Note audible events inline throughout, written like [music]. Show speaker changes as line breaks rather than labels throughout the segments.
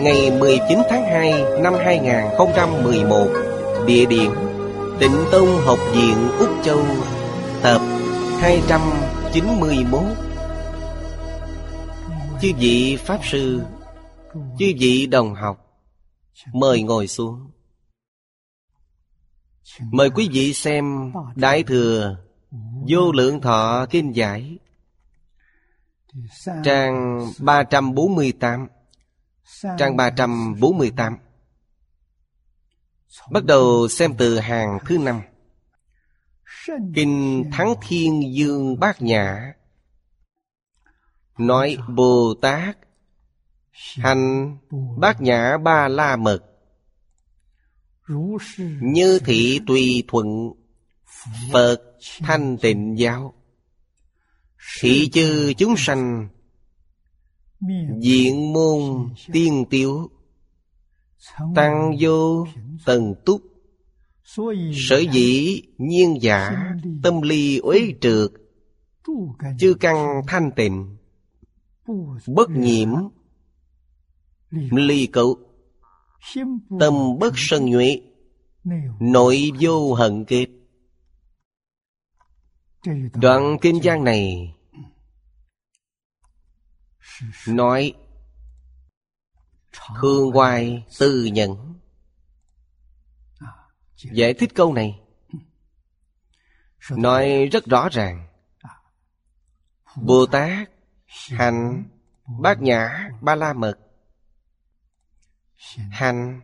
Ngày 19 tháng 2 năm 2011 Địa điểm Tịnh Tông Học viện Úc Châu, Tập 291 Chư vị Pháp Sư, Chư vị đồng học, Mời ngồi xuống. Mời quý vị xem Đại Thừa Vô Lượng Thọ Kinh Giải, Trang 348 Trang 348 Bắt đầu xem từ hàng thứ năm. Kinh Thắng Thiên Dương Bát Nhã. Nói Bồ Tát. Hành Bát Nhã Ba La Mật. Như thị tùy thuận. Phật thanh tịnh giáo. Thị chư chúng sanh. Diện môn tiên tiêu Tăng vô tần túc. Sở dĩ nhiên giả Tâm ly uế trượt Chư căn thanh tịnh. Bất nhiễm Ly cậu Tâm bất sân nhuệ Nội vô hận kết Đoạn kinh giang này Nói hương Hoài tư nhận Giải thích câu này. Nói rất rõ ràng. Bồ Tát Hành Bát Nhã Ba La Mật Hành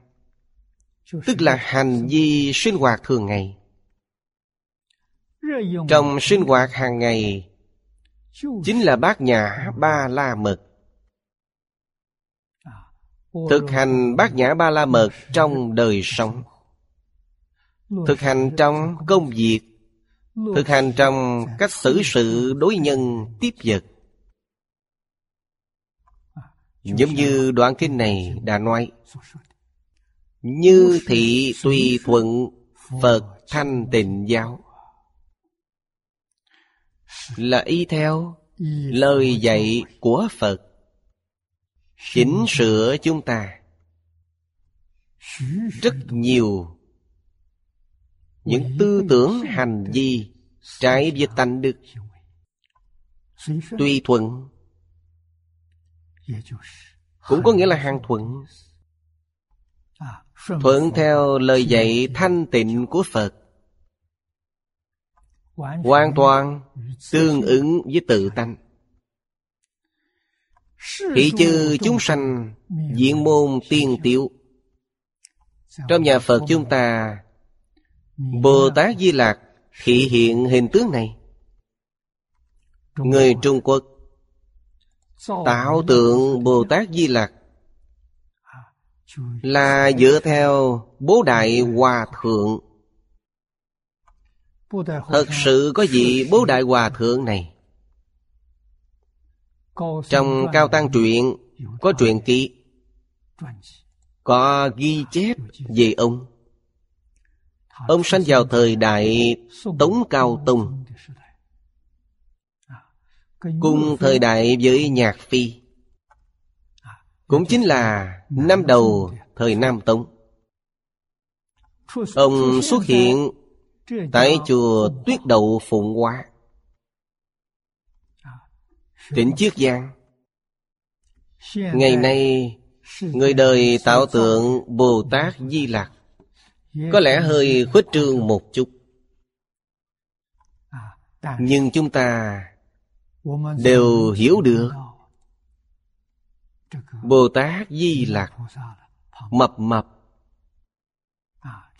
Tức là hành vi sinh hoạt thường ngày. Trong sinh hoạt hàng ngày Chính là bát nhã ba la mật. Thực hành bát nhã ba la mật trong đời sống. Thực hành trong công việc. Thực hành trong cách xử sự đối nhân tiếp vật. Giống như đoạn kinh này đã nói Như thị tùy thuận Phật thanh tịnh giáo Là y theo lời dạy của Phật. Chỉnh sửa chúng ta. Rất nhiều Những tư tưởng hành vi Trái với tánh đức. Tùy thuận. Cũng có nghĩa là hàng thuận. Thuận theo lời dạy thanh tịnh của phật hoàn toàn tương ứng với tự tánh. Thị chư chúng sanh diện môn tiên tiểu. Trong nhà phật chúng ta bồ tát di lạc thị hiện hình tướng này. Người trung quốc Tạo tượng Bồ Tát Di Lặc Là dựa theo Bố Đại Hòa Thượng Thật sự có gì Bố Đại Hòa Thượng này? Trong Cao Tăng Truyện Có truyện ký Có ghi chép về ông. Ông sanh vào thời đại Tống Cao Tông cùng thời đại với nhạc phi. Cũng chính là năm đầu thời nam tống. Ông xuất hiện tại chùa tuyết đậu phụng hóa tỉnh chiết giang. Ngày nay Người đời tạo tượng Bồ Tát Di Lặc Có lẽ hơi khuếch trương một chút. Nhưng chúng ta đều hiểu được Bồ Tát Di Lặc Mập mập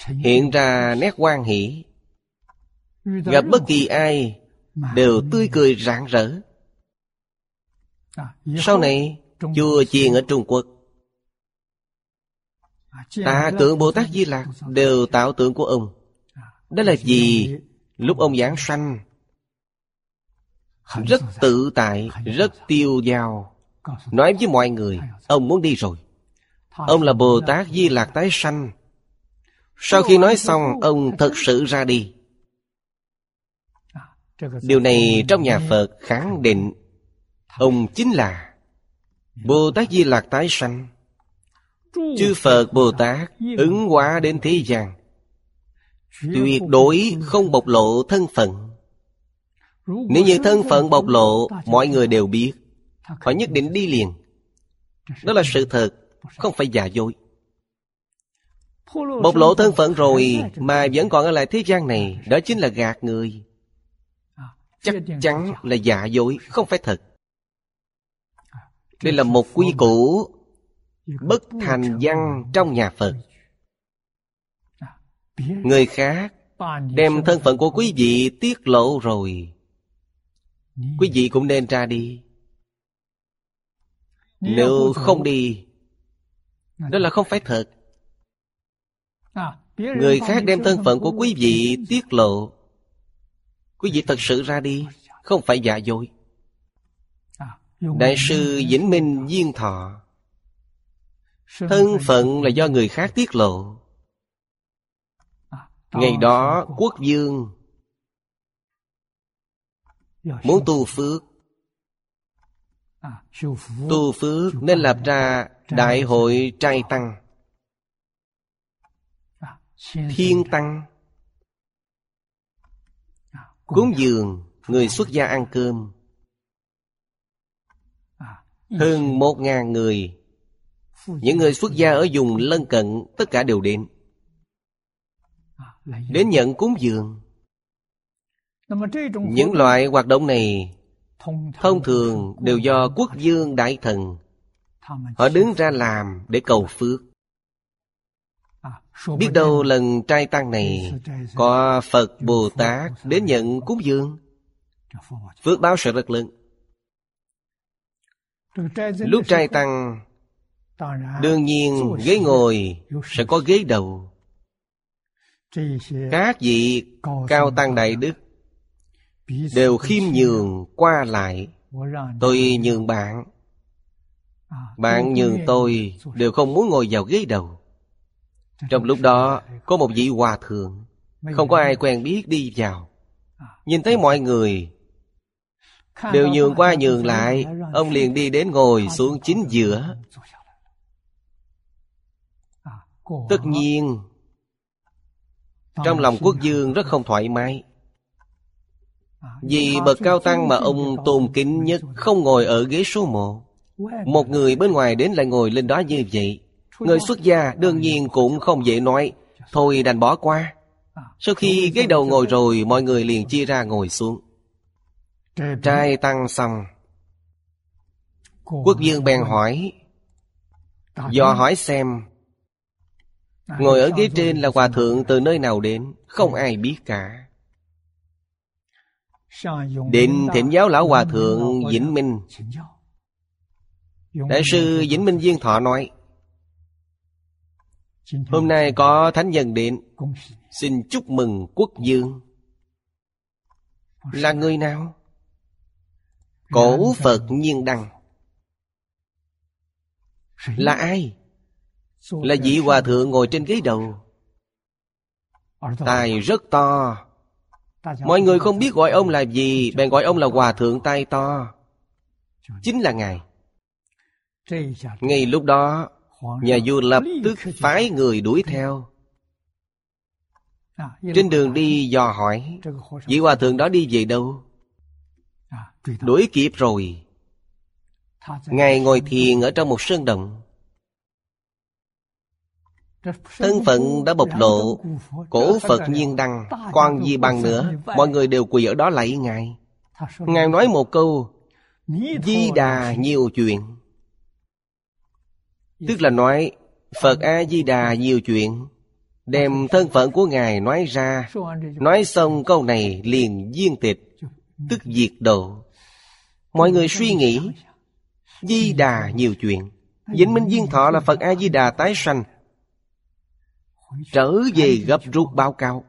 Hiện ra nét quan hỷ Gặp bất kỳ ai Đều tươi cười rạng rỡ. Sau này Chùa chiền ở Trung Quốc Tạ tượng Bồ Tát Di Lạc Đều tạo tượng của ông. Đó là gì? Lúc ông giảng sanh Rất tự tại Rất tiêu dao. Nói với mọi người Ông muốn đi rồi. Ông là Bồ Tát Di Lạc tái sanh. Sau khi nói xong Ông thật sự ra đi Điều này trong nhà Phật khẳng định Ông chính là Bồ Tát Di Lạc tái sanh. Chư Phật Bồ Tát ứng hóa đến thế gian. Tuyệt đối không bộc lộ thân phận. Nếu như thân phận bộc lộ Mọi người đều biết. Họ nhất định đi liền. Đó là sự thật Không phải giả dối. Bộc lộ thân phận rồi Mà vẫn còn ở lại thế gian này Đó chính là gạt người Chắc chắn là giả dối Không phải thật. Đây là một quy củ Bất thành văn trong nhà Phật. Người khác Đem thân phận của quý vị tiết lộ rồi. Quý vị cũng nên ra đi. Nếu không đi Đó là không phải thật. Người khác đem thân phận của quý vị tiết lộ Quý vị thật sự ra đi, Không phải giả dối. Đại sư Vĩnh Minh Duyên Thọ. Thân phận là do người khác tiết lộ. Ngày đó, quốc dương Muốn tu phước. Tu phước nên lập ra Đại hội trai tăng. Thiên tăng. Cúng dường Người xuất gia ăn cơm. Hơn một ngàn người Những người xuất gia ở vùng lân cận Tất cả đều đến. Đến nhận cúng dường. Những loại hoạt động này Thông thường đều do quốc dương đại thần. Họ đứng ra làm để cầu phước Biết đâu lần trai tăng này Có Phật Bồ Tát đến nhận cúng dường. Phước báo sẽ rất lớn. Lúc trai tăng Đương nhiên ghế ngồi sẽ có ghế đầu. Các vị cao tăng đại đức Đều khiêm nhường qua lại. Tôi nhường bạn. Bạn nhường tôi Đều không muốn ngồi vào ghế đầu trong lúc đó, Có một vị hòa thượng, Không có ai quen biết đi vào. Nhìn thấy mọi người, Đều nhường qua nhường lại, Ông liền đi đến ngồi xuống chính giữa. Tất nhiên, Trong lòng quốc dương rất không thoải mái. Vì bậc cao tăng mà ông tôn kính nhất Không ngồi ở ghế số một. Một người bên ngoài đến lại ngồi lên đó như vậy. Người xuất gia đương nhiên cũng không dễ nói. Thôi đành bỏ qua. Sau khi ghế đầu ngồi rồi, Mọi người liền chia ra ngồi xuống. Trai tăng xong. Quốc dương bèn hỏi. Do hỏi xem, Ngồi ở ghế trên là hòa thượng từ nơi nào đến? Không ai biết cả. Định thỉnh giáo lão hòa thượng Vĩnh Minh. Đại sư Vĩnh Minh Duyên Thọ nói Hôm nay có thánh nhân đến Xin chúc mừng quốc dương. Là người nào? Cổ Phật Nhiên Đăng. Là ai? Là vị hòa thượng ngồi trên ghế đầu. Tài rất to. Mọi người không biết gọi ông là gì Bèn gọi ông là hòa thượng tay to. Chính là Ngài. Ngay lúc đó Nhà vua lập tức phái người đuổi theo. Trên đường đi dò hỏi Vị hòa thượng đó đi về đâu? Đuổi kịp rồi. Ngài ngồi thiền ở trong một sơn động. Thân phận đã bộc lộ Cổ Phật nhiên đăng Còn gì bằng nữa Mọi người đều quỳ ở đó lạy Ngài. Ngài nói một câu Di đà nhiều chuyện Tức là nói, Phật A-di-đà nhiều chuyện, Đem thân phận của Ngài nói ra. Nói xong câu này liền viên tịch, Tức diệt độ. Mọi người suy nghĩ Di đà nhiều chuyện. Vĩnh Minh Duyên Thọ là Phật A-di-đà tái sanh, Trở về gấp rút báo cáo.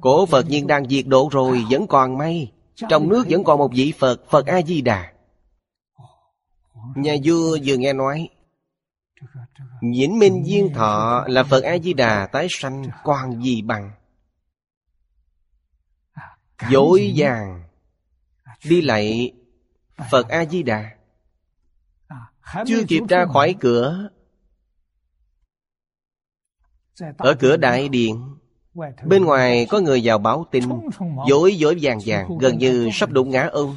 Cổ Phật nhiên đang diệt độ rồi, Vẫn còn may. Trong nước vẫn còn một vị Phật Phật A-di-đà. Nhà vua vừa nghe nói Nhĩn Minh Duyên Thọ là Phật A-di-đà tái sanh còn gì bằng? Dối vàng Đi lại Phật A-di-đà. Chưa kịp ra khỏi cửa, Ở cửa đại điện Bên ngoài có người vào báo tin Dối dối vàng vàng Gần như sắp đụng ngã ông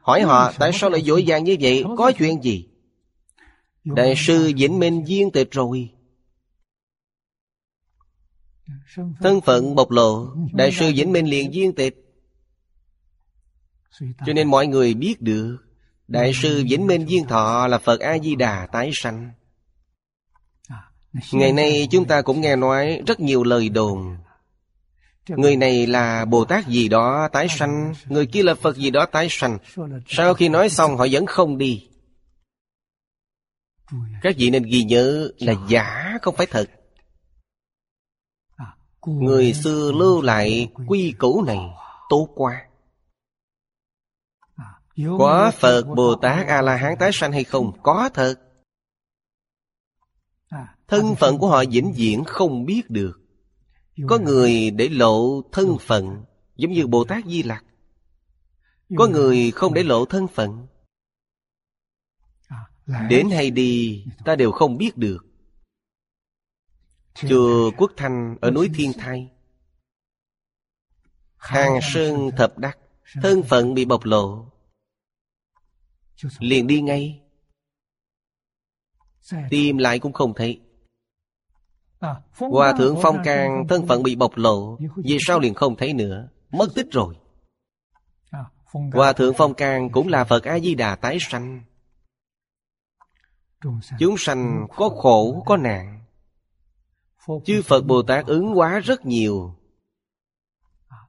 Hỏi họ tại sao lại dối vàng như vậy? Có chuyện gì? Đại sư Vĩnh Minh viên tịch rồi. Thân phận bộc lộ Đại sư Vĩnh Minh liền viên tịch. Cho nên mọi người biết được Đại sư Vĩnh Minh Viên Thọ là Phật A-di-đà tái sanh. Ngày nay chúng ta cũng nghe nói rất nhiều lời đồn Người này là Bồ Tát gì đó tái sanh Người kia là Phật gì đó tái sanh. Sau khi nói xong họ vẫn không đi. Các vị nên ghi nhớ là giả không phải thật. Người xưa lưu lại quy củ này tốt quá. Có Phật Bồ Tát A-la-hán tái sanh hay không? Có thật. Thân phận của họ vĩnh viễn không biết được Có người để lộ thân phận Giống như Bồ Tát Di Lặc Có người không để lộ thân phận Đến hay đi ta đều không biết được Chùa Quốc Thanh ở núi Thiên Thai Hàng Sơn Thập Đắc Thân phận bị bộc lộ Liền đi ngay Tìm lại cũng không thấy Hòa thượng Phong Càng thân phận bị bộc lộ. Vì sao liền không thấy nữa? Mất tích rồi. Hòa thượng Phong Càng cũng là Phật A-di-đà tái sanh. Chúng sanh có khổ có nạn. Chư Phật Bồ Tát ứng hóa rất nhiều.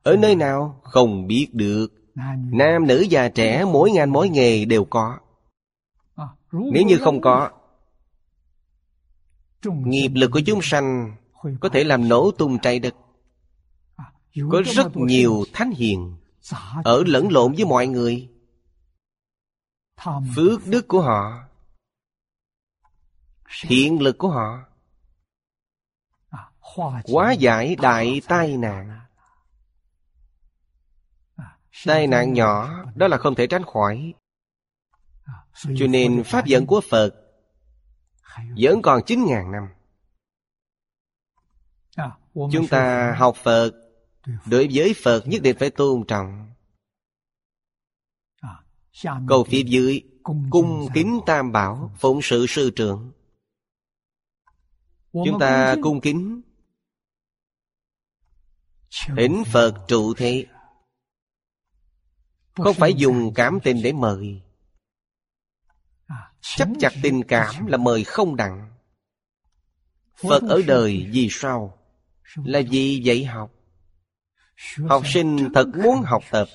Ở nơi nào? Không biết được. Nam nữ già trẻ mỗi ngành mỗi nghề đều có. Nếu như không có Nghiệp lực của chúng sanh Có thể làm nổ tung trái đất. Có rất nhiều thánh hiền Ở lẫn lộn với mọi người. Phước đức của họ Thiện lực của họ. Hóa giải đại tai nạn. Tai nạn nhỏ Đó là không thể tránh khỏi. Cho nên Pháp dẫn của Phật vẫn còn 9.000 năm. Chúng ta học Phật. Đối với Phật nhất định phải tôn trọng. Câu phía dưới Cung kính tam bảo Phụng sự sư trưởng. Chúng ta cung kính. Thỉnh Phật trụ thế. Không phải dùng cảm tình để mời Chấp chặt tình cảm là mời không đặng. Phật ở đời vì sao? Là vì dạy học. Học sinh thật muốn học tập.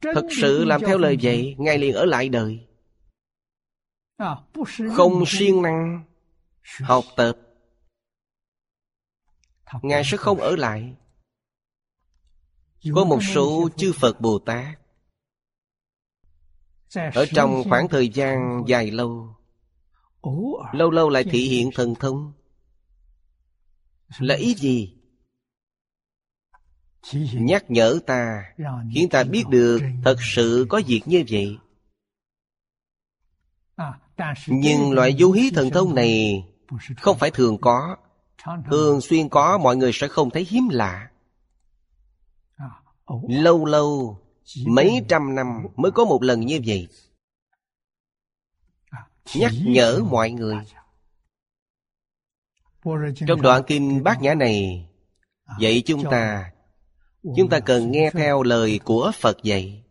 Thật sự làm theo lời dạy Ngài liền ở lại đời. Không siêng năng Học tập. Ngài sẽ không ở lại. Có một số chư Phật Bồ Tát ở trong khoảng thời gian dài lâu lâu lâu lại thị hiện thần thông. Là ý gì? Nhắc nhở ta khiến ta biết được thật sự có việc như vậy. Nhưng loại du hí thần thông này không phải thường có. Thường xuyên có mọi người sẽ không thấy hiếm lạ. Lâu lâu Mấy trăm năm mới có một lần như vậy. Nhắc nhở mọi người. Trong đoạn kinh bát nhã này, Dạy chúng ta Chúng ta cần nghe theo lời của Phật dạy.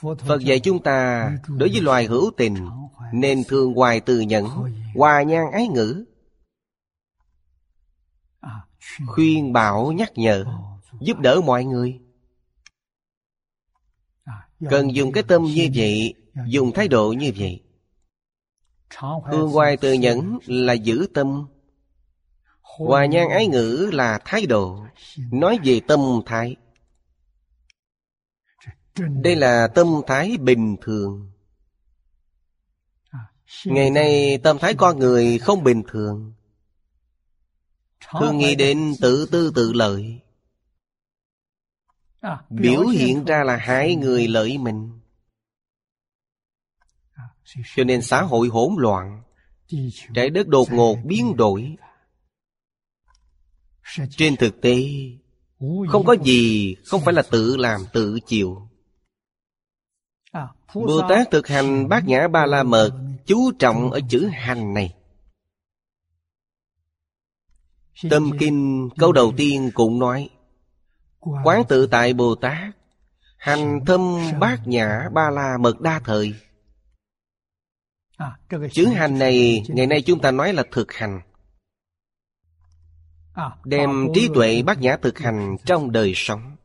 Phật dạy chúng ta Đối với loài hữu tình Nên thương hoài từ nhẫn Hòa nhan ái ngữ. Khuyên bảo nhắc nhở, Giúp đỡ mọi người. Cần dùng cái tâm như vậy, Dùng thái độ như vậy. Hương hoài tự nhẫn là giữ tâm. Hòa nhan ái ngữ là thái độ. Nói về tâm thái. Đây là tâm thái bình thường. Ngày nay, tâm thái con người không bình thường. Thường nghĩ đến tự tư tự lợi. Biểu hiện ra là hai người lợi mình. Cho nên xã hội hỗn loạn. Trái đất đột ngột biến đổi. Trên thực tế Không có gì không phải là tự làm tự chịu. Bồ Tát thực hành bát nhã ba la mật Chú trọng ở chữ hành này. Tâm kinh câu đầu tiên cũng nói Quán tự tại Bồ Tát. Hành thâm bát nhã ba la mật đa thời. Chữ hành này Ngày nay chúng ta nói là thực hành. Đem trí tuệ bát nhã thực hành trong đời sống.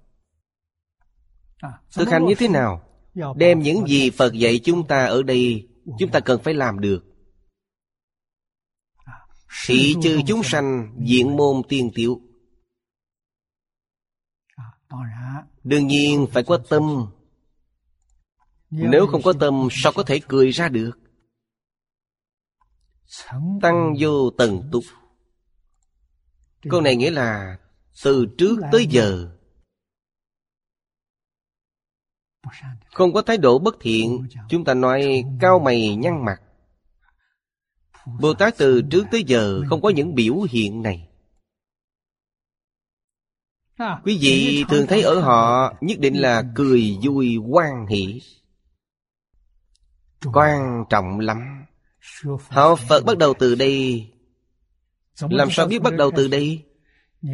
Thực hành như thế nào? Đem những gì Phật dạy chúng ta ở đây Chúng ta cần phải làm được. Thị chư chúng sanh diện môn tiên tiểu Đương nhiên, phải có tâm. Nếu không có tâm, sao có thể cười ra được? Tăng vô tần tục. Câu này nghĩa là Từ trước tới giờ. Không có thái độ bất thiện, Chúng ta nói cao mày nhăn mặt. Bồ Tát từ trước tới giờ không có những biểu hiện này. Quý vị thường thấy ở họ nhất định là cười vui hoan hỷ. Quan trọng lắm. Họ Phật bắt đầu từ đây. Làm sao biết bắt đầu từ đây?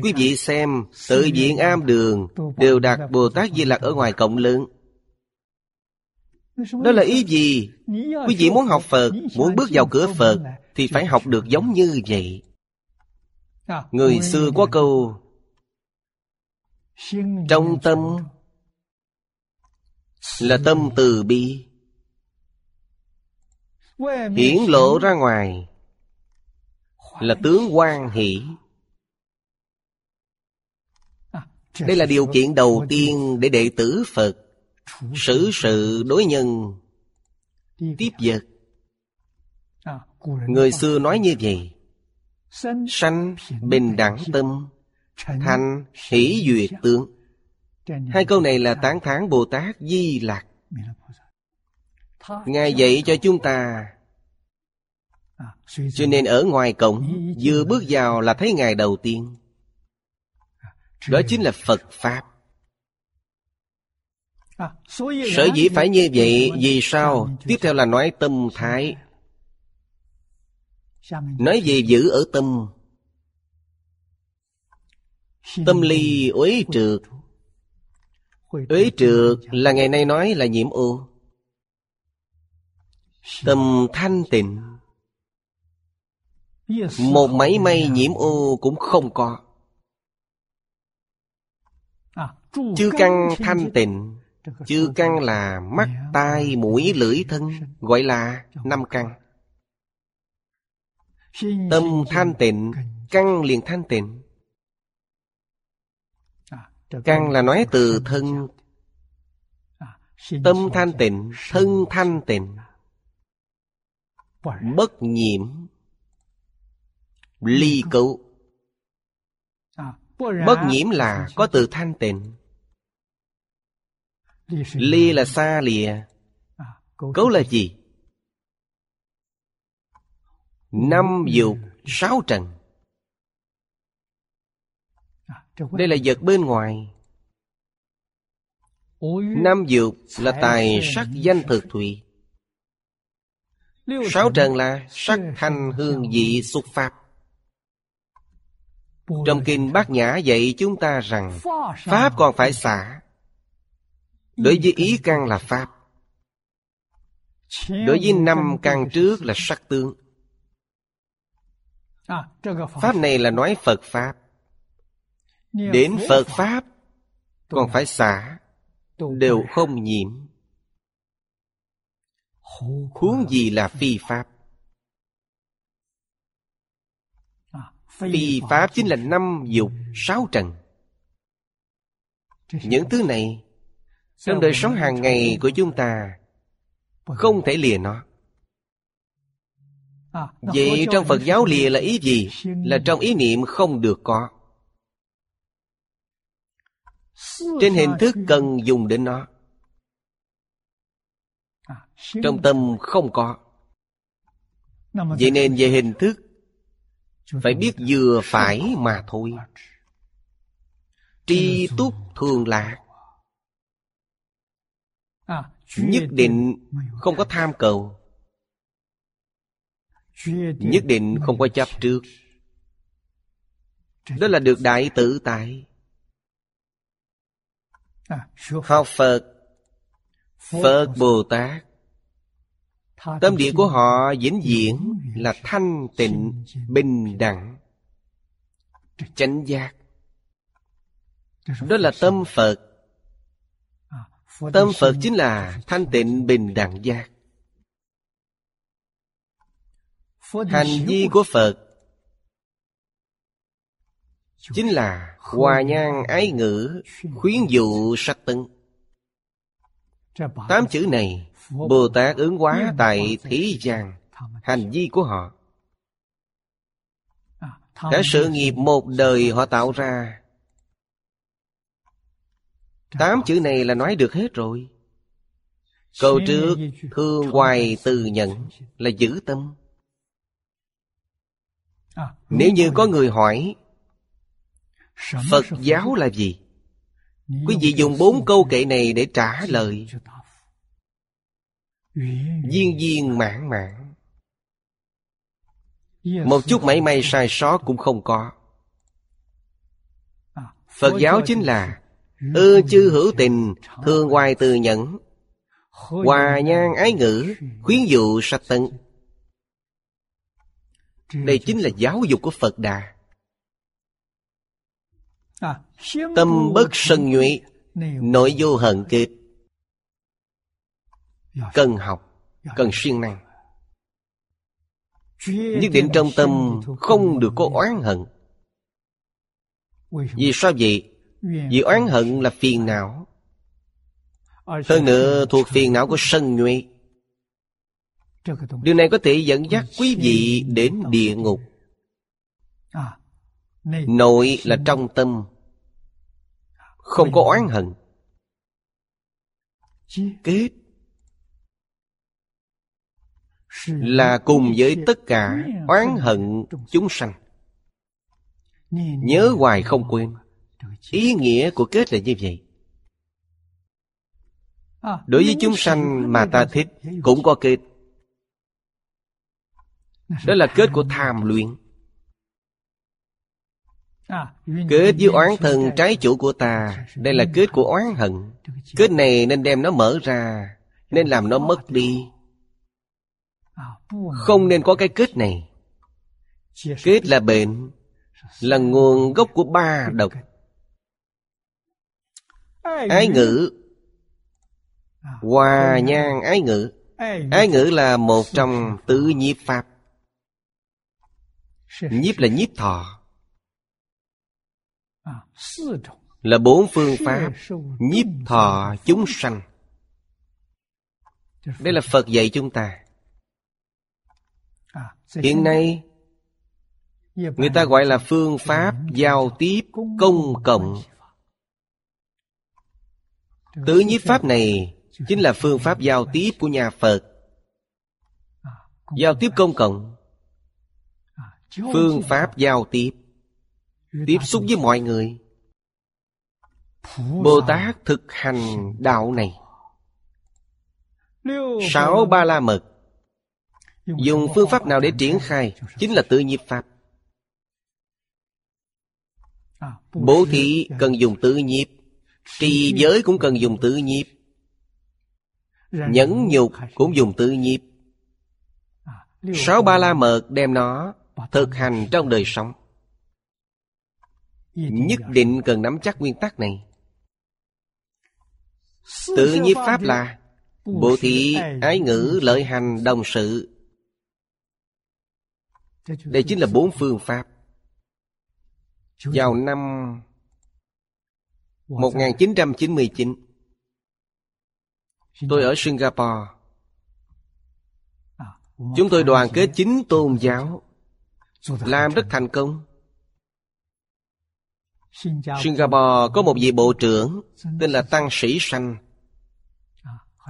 Quý vị xem Tự viện am đường Đều đặt Bồ Tát Di Lặc ở ngoài cộng lớn. Đó là ý gì? Quý vị muốn học Phật Muốn bước vào cửa Phật Thì phải học được giống như vậy. Người xưa có câu trong tâm là tâm từ bi. Hiển lộ ra ngoài là tướng quan hỷ. Đây là điều kiện đầu tiên để đệ tử phật xử sự đối nhân. Tiếp vật. Người xưa nói như vậy. Sanh bình đẳng tâm. Thành hỷ duyệt tướng. Hai câu này là tán thán Bồ Tát Di Lạc Ngài dạy cho chúng ta Cho nên ở ngoài cổng Vừa bước vào là thấy Ngài đầu tiên. Đó chính là Phật Pháp. Sở dĩ phải như vậy Vì sao? Tiếp theo là nói tâm thái. Nói về giữ ở tâm Tâm ly uế trượt Uế trượt là ngày nay nói là nhiễm ô Tâm thanh tịnh. Một máy may nhiễm ô cũng không có. Chư căn thanh tịnh. Chư căn là mắt, tai, mũi, lưỡi, thân Gọi là năm căn. Tâm thanh tịnh Căn liền thanh tịnh. Căn là nói từ thân Tâm thanh tịnh Thân thanh tịnh. Bất nhiễm. Ly cấu. Bất nhiễm là có từ thanh tịnh. Ly là xa lìa. Cấu là gì? Năm dục sáu trần đây là vật bên ngoài. Năm dục là tài sắc danh thực thùy Sáu trần là sắc thanh hương vị xuất pháp Trong kinh Bát Nhã dạy chúng ta rằng Pháp còn phải xả. Đối với ý căn là Pháp. Đối với năm căn trước là sắc tướng. Pháp này là nói Phật Pháp Đến Phật Pháp Còn phải xả. Đều không nhiễm. Huống gì là phi Pháp? Phi Pháp chính là năm dục sáu trần. Những thứ này Trong đời sống hàng ngày của chúng ta Không thể lìa nó. Vậy trong Phật giáo lìa là ý gì? Là trong ý niệm không được có Trên hình thức cần dùng đến nó. Trong tâm không có. Vậy nên về hình thức Phải biết vừa phải mà thôi. Tri túc thường lạc. Nhất định không có tham cầu. Nhất định không có chấp trước. Đó là được đại tự tại Học Phật. Phật Bồ Tát. Tâm địa của họ vĩnh viễn là thanh tịnh, bình đẳng Chánh giác. Đó là tâm Phật. Tâm Phật chính là thanh tịnh bình đẳng giác. Hành vi của Phật Chính là hòa nhan ái ngữ Khuyến dụ sắc tấn. Tám chữ này Bồ Tát ứng hóa tại thế gian, Hành vi của họ. Cả sự nghiệp một đời họ tạo ra. Tám chữ này là nói được hết rồi. Câu trước, Thương hoài từ nhận Là giữ tâm. Nếu như có người hỏi Phật giáo là gì? Quý vị dùng bốn câu kệ này để trả lời. Viên viên mãn mãn Một chút mảy may sai sót cũng không có. Phật giáo chính là Ư chư hữu tình Thương hoài từ nhẫn. Hòa nhan ái ngữ Khuyến dụ sạch tận. Đây chính là giáo dục của Phật Đà Tâm bất sân nhuệ Nội vô hận kết Cần học Cần siêng năng. Nhất định trong tâm Không được có oán hận. Vì sao vậy? Vì oán hận là phiền não. Hơn nữa thuộc phiền não của sân nhuệ. Điều này có thể dẫn dắt quý vị đến địa ngục. Nội là trong tâm Không có oán hận. Kết Là cùng với tất cả oán hận chúng sanh. Nhớ hoài không quên. Ý nghĩa của kết là như vậy. Đối với chúng sanh mà ta thích Cũng có kết. Đó là kết của tham luyện Kết với oán thần trái chủ của ta, Đây là kết của oán hận. Kết này nên đem nó mở ra, Nên làm nó mất đi. Không nên có cái kết này. Kết là bệnh, Là nguồn gốc của ba độc. Ái ngữ. Hòa nhang ái ngữ. Ái ngữ là một trong tứ nhiếp pháp. Nhiếp là nhiếp thọ. Là bốn phương pháp Nhiếp thọ chúng sanh. Đây là Phật dạy chúng ta. Hiện nay Người ta gọi là phương pháp giao tiếp công cộng. Tứ nhiếp pháp này Chính là phương pháp giao tiếp của nhà Phật. Giao tiếp công cộng. Phương pháp giao tiếp Tiếp xúc với mọi người. Bồ Tát thực hành đạo này. Sáu ba la mật Dùng phương pháp nào để triển khai? Chính là tự nghiệp pháp. Bố thí cần dùng tự nghiệp Trì giới cũng cần dùng tự nghiệp Nhẫn nhục cũng dùng tự nghiệp Sáu ba la mật đem nó Thực hành trong đời sống Nhất định cần nắm chắc nguyên tắc này. Tự nhiếp pháp là Bố thí, ái ngữ, lợi hành, đồng sự. Đây chính là bốn phương pháp. Vào năm 1999 Tôi ở Singapore. Chúng tôi đoàn kết chính tôn giáo Làm rất thành công Singapore có một vị bộ trưởng Tên là Tăng Sĩ Sanh.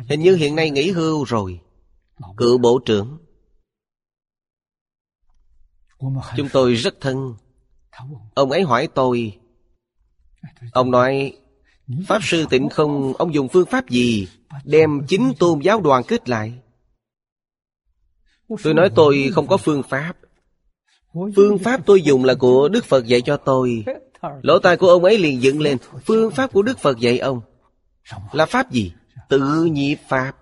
Hình như hiện nay nghỉ hưu rồi. Cựu bộ trưởng. Chúng tôi rất thân. Ông ấy hỏi tôi. Ông nói Pháp sư tịnh không Ông dùng phương pháp gì Đem chính tôn giáo đoàn kết lại? Tôi nói tôi không có phương pháp. Phương pháp tôi dùng là của Đức Phật dạy cho tôi Lỗ tai của ông ấy liền dựng lên. Phương pháp của Đức Phật dạy ông Là pháp gì? Tự nhiếp pháp.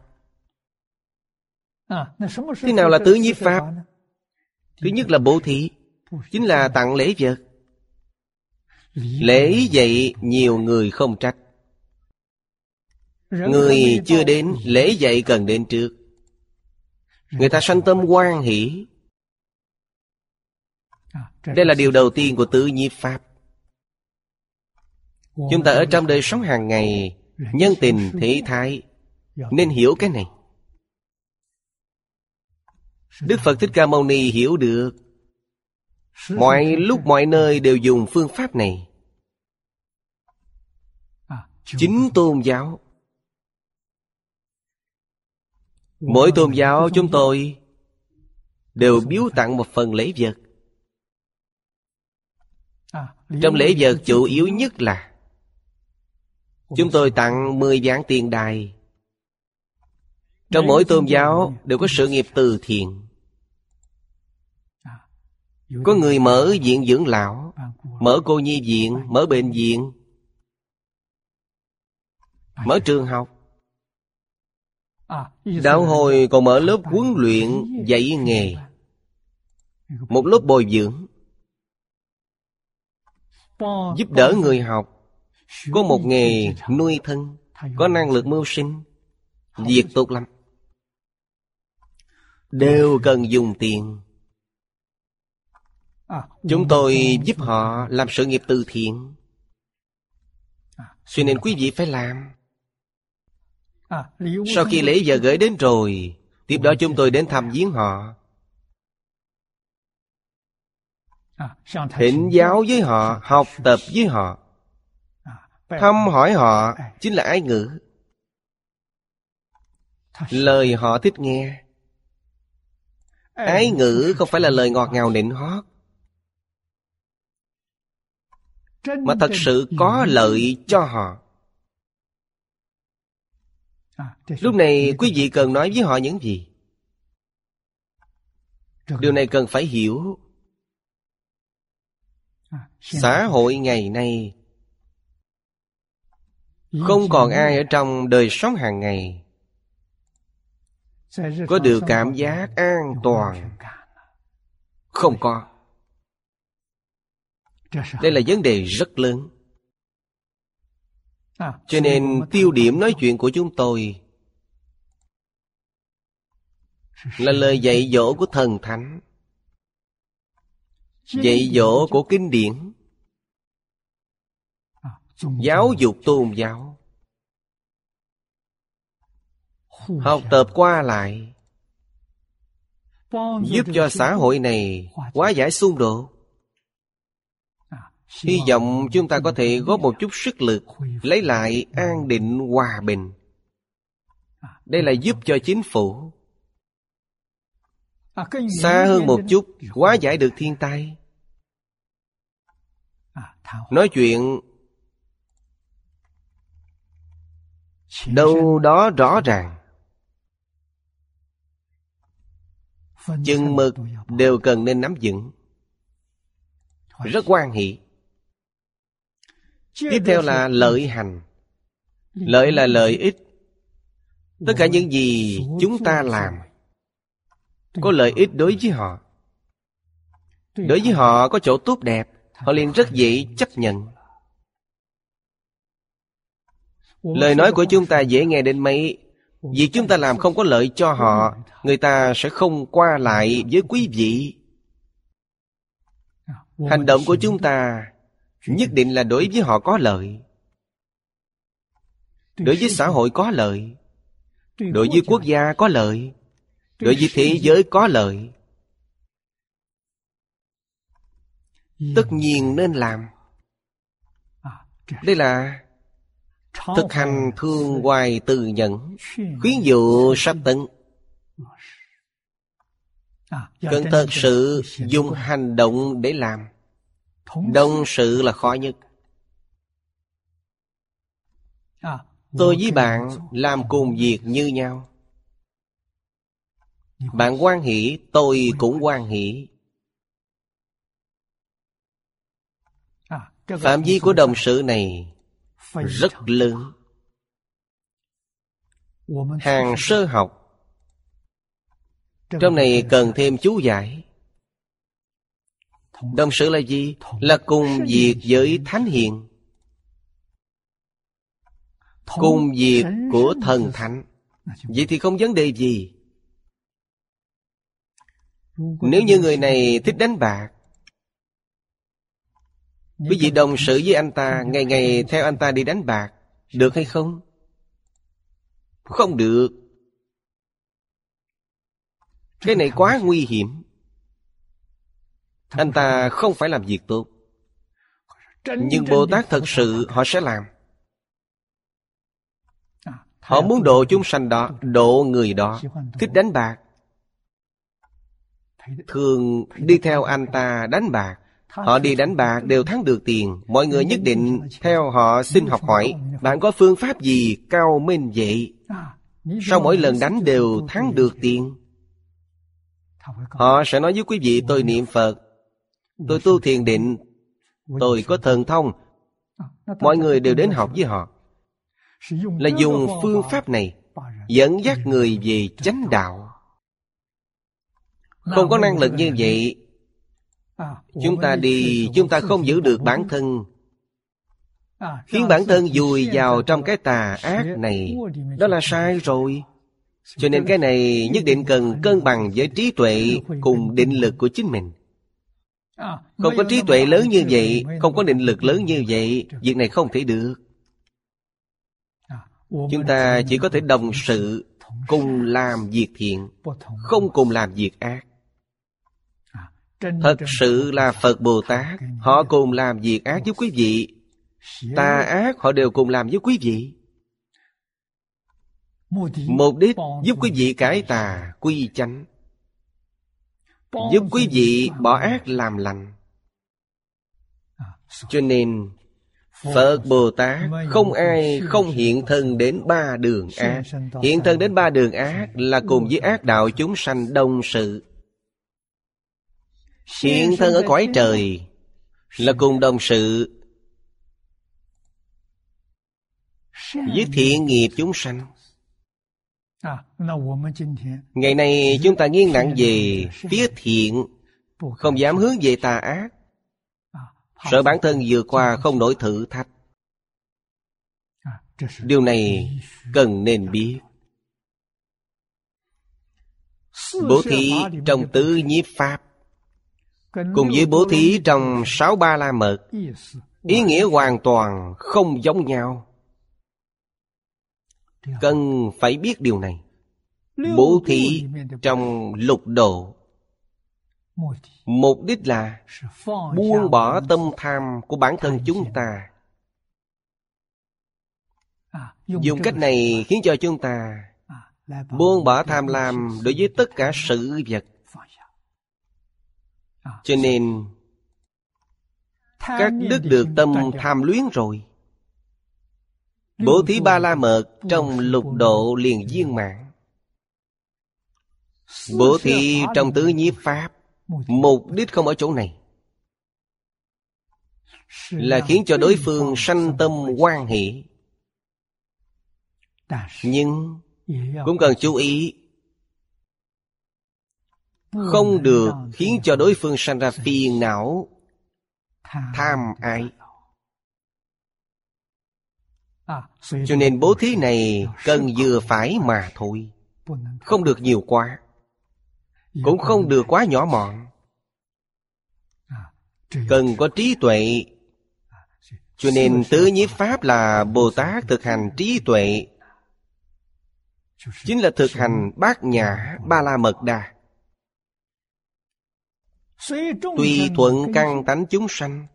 Thế nào là tự nhiếp pháp? Thứ nhất là bố thí, Chính là tặng lễ vật. Lễ dạy nhiều người không trách. Người chưa đến, lễ dạy cần đến trước. Người ta sanh tâm quan hỷ. Đây là điều đầu tiên của tự nhiếp Pháp. Chúng ta ở trong đời sống hàng ngày Nhân tình, thị thái Nên hiểu cái này. Đức Phật Thích Ca Mâu Ni hiểu được. Mọi lúc mọi nơi đều dùng phương pháp này. Chính tôn giáo. Mỗi tôn giáo chúng tôi Đều biếu tặng một phần lễ vật. Trong lễ vật chủ yếu nhất là Chúng tôi tặng 10 vạn tiền đài. Trong mỗi tôn giáo đều có sự nghiệp từ thiện. Có người mở viện dưỡng lão Mở cô nhi viện, mở bệnh viện Mở trường học. Đạo hồi còn mở lớp huấn luyện dạy nghề. Một lớp bồi dưỡng. Giúp đỡ người học có một nghề nuôi thân, Có năng lực mưu sinh, Việc tốt lắm. Đều cần dùng tiền. Chúng tôi giúp họ làm sự nghiệp từ thiện. Cho nên quý vị phải làm. Sau khi lễ giờ gửi đến rồi, Tiếp đó chúng tôi đến thăm viếng họ. Thỉnh giáo với họ, Học tập với họ. Thăm hỏi họ Chính là ái ngữ. Lời họ thích nghe. Ái ngữ không phải là lời ngọt ngào nịnh hót. Mà thật sự có lợi cho họ. Lúc này quý vị cần nói với họ những gì? Điều này cần phải hiểu. Xã hội ngày nay không còn ai ở trong đời sống hàng ngày. Có được cảm giác an toàn. không có. Đây là vấn đề rất lớn. Cho nên tiêu điểm nói chuyện của chúng tôi là lời dạy dỗ của thần thánh dạy dỗ của kinh điển giáo dục tôn giáo. Học tập qua lại. Giúp cho xã hội này hóa giải. xung đột. Hy vọng chúng ta có thể góp một chút sức lực Lấy lại an định hòa bình. Đây là giúp cho chính phủ. Xa hơn một chút Hóa giải được thiên tai. Nói chuyện Đâu đó rõ ràng. Chừng mực đều cần nên nắm vững. Rất quan hỷ. Tiếp theo là lợi hành. Lợi là lợi ích. Tất cả những gì chúng ta làm Có lợi ích đối với họ. Đối với họ. có chỗ tốt đẹp Họ liền rất dễ chấp nhận Lời nói của chúng ta dễ nghe đến mấy. Vì chúng ta làm không có lợi cho họ Người ta sẽ không qua lại với quý vị. Hành động của chúng ta Nhất định là đối với họ có lợi. Đối với xã hội có lợi. Đối với quốc gia có lợi. Đối với thế giới có lợi. Tất nhiên nên làm. Đây là Thực hành thương hoài từ nhận Khuyến dụ sắp tận Cần thật sự dùng hành động để làm. Đông sự là khó nhất. Tôi với bạn làm cùng việc như nhau. Bạn quan hỷ, tôi cũng quan hỷ. Phạm vi của đồng sự này rất lớn. Hàng sơ học. Trong này cần thêm chú giải. Đồng sự là gì? Là cùng việc với Thánh Hiền. Cùng việc của thần thánh. Vậy thì không vấn đề gì. Nếu như người này thích đánh bạc Quý vị đồng sự với anh ta, Ngày ngày theo anh ta đi đánh bạc, Được hay không? Không được. Cái này quá nguy hiểm. Anh ta không phải làm việc tốt. Nhưng Bồ Tát thật sự họ sẽ làm. Họ muốn độ chúng sanh đó, Độ người đó. Thích đánh bạc. Thường đi theo anh ta đánh bạc. Họ đi đánh bạc đều thắng được tiền. Mọi người nhất định theo họ xin học hỏi. Bạn có phương pháp gì cao minh vậy? Sau mỗi lần đánh đều thắng được tiền. Họ sẽ nói với quý vị tôi niệm Phật Tôi tu thiền định Tôi có thần thông. Mọi người đều đến học với họ. Là dùng phương pháp này Dẫn dắt người về chánh đạo. Không có năng lực như vậy Chúng ta đi Chúng ta không giữ được bản thân. Khiến bản thân vùi vào trong cái tà ác này. Đó là sai rồi. Cho nên cái này nhất định cần cân bằng với trí tuệ Cùng định lực của chính mình. Không có trí tuệ lớn như vậy Không có định lực lớn như vậy Việc này không thể được. Chúng ta chỉ có thể đồng sự Cùng làm việc thiện Không cùng làm việc ác Thật sự là Phật Bồ Tát. Họ cùng làm việc ác với quý vị. Tà ác họ đều cùng làm với quý vị. Mục đích giúp quý vị cải tà quy chánh. Giúp quý vị bỏ ác làm lành. Cho nên Phật Bồ Tát không ai không hiện thân đến ba đường ác. Hiện thân đến ba đường ác là cùng với ác đạo chúng sanh đông sự Hiện thân ở cõi trời Là cùng đồng sự Với thiện nghiệp chúng sanh. Ngày nay chúng ta nghiêng nặng về phía thiện Không dám hướng về tà ác. Sợ bản thân vượt qua không nổi thử thách. Điều này cần nên biết. Bố thí trong tứ nhiếp pháp Cùng với bố thí trong sáu ba la mật Ý nghĩa hoàn toàn không giống nhau. Cần phải biết điều này. Bố thí trong lục độ Mục đích là Buông bỏ tâm tham của bản thân chúng ta. Dùng cách này khiến cho chúng ta Buông bỏ tham lam đối với tất cả sự vật cho nên Các đức được tâm tham luyến rồi. Bố thí ba la mật Trong lục độ liền viên mãn. Bố thí trong tứ nhiếp pháp Mục đích không ở chỗ này. Là khiến cho đối phương sanh tâm quan hệ Nhưng cũng cần chú ý Không được khiến cho đối phương sanh ra phiền não. Tham ái. Cho nên bố thí này cần vừa phải mà thôi. Không được nhiều quá. Cũng không được quá nhỏ mọn. Cần có trí tuệ. Cho nên tứ nhiếp pháp là Bồ Tát thực hành trí tuệ. Chính là thực hành bát nhã ba la mật đà Tùy thuận căn tánh chúng sanh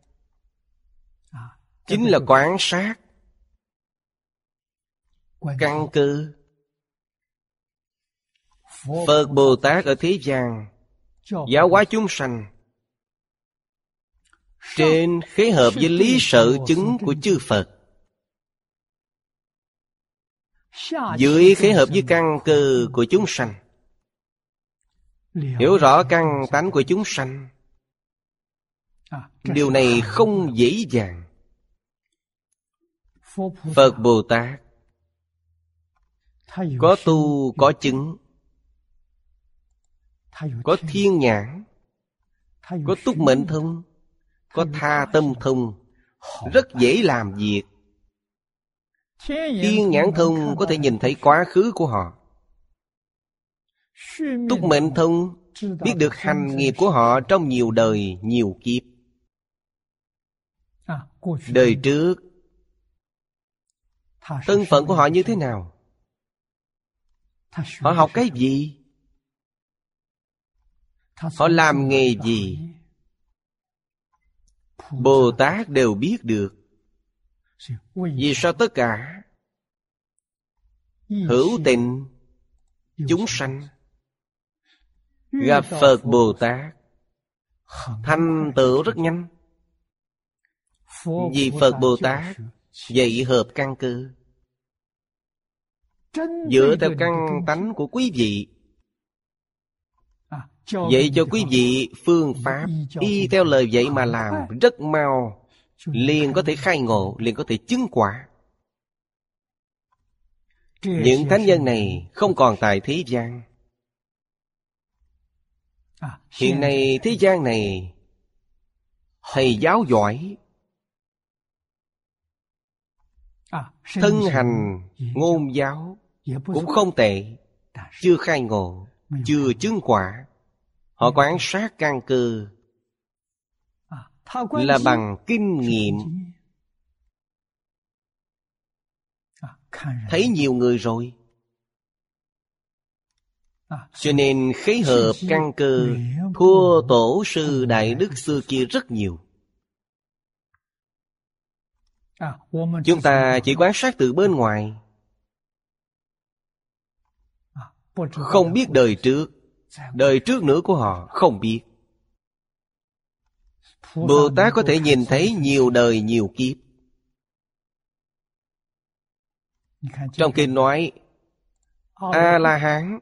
Chính là quán sát. Căn cơ Phật Bồ Tát ở thế gian Giáo hóa chúng sanh. Trên khế hợp với lý sợ chứng của chư Phật. Dưới khế hợp với căn cơ của chúng sanh Hiểu rõ căn tánh của chúng sanh. Điều này không dễ dàng. Phật Bồ Tát Có tu có chứng Có thiên nhãn Có túc mệnh thông Có tha tâm thông. Rất dễ làm việc. Thiên nhãn thông có thể nhìn thấy quá khứ của họ Túc mệnh thông Biết được hành nghiệp của họ trong nhiều đời, nhiều kiếp Đời trước Thân phận của họ như thế nào? Họ học cái gì? Họ làm nghề gì? Bồ Tát đều biết được Vì sao tất cả Hữu tình Chúng sanh Gặp Phật Bồ Tát. Thành tựu rất nhanh. Vì Phật Bồ Tát Dạy hợp căn cơ. Dựa theo căn tánh của quý vị. Dạy cho quý vị phương pháp Y theo lời dạy mà làm Rất mau Liền có thể khai ngộ Liền có thể chứng quả. Những thánh nhân này Không còn tại thế gian Hiện nay thế gian này, Thầy giáo giỏi, Thân hành, ngôn giáo Cũng không tệ, Chưa khai ngộ, Chưa chứng quả. Họ quan sát căn cơ Là bằng kinh nghiệm. Thấy nhiều người rồi cho nên khế hợp căn cơ Thua tổ sư Đại Đức xưa kia rất nhiều. Chúng ta chỉ quan sát từ bên ngoài. Không biết đời trước Đời trước nữa của họ không biết. Bồ Tát có thể nhìn thấy nhiều đời nhiều kiếp. Trong kinh nói A-la-hán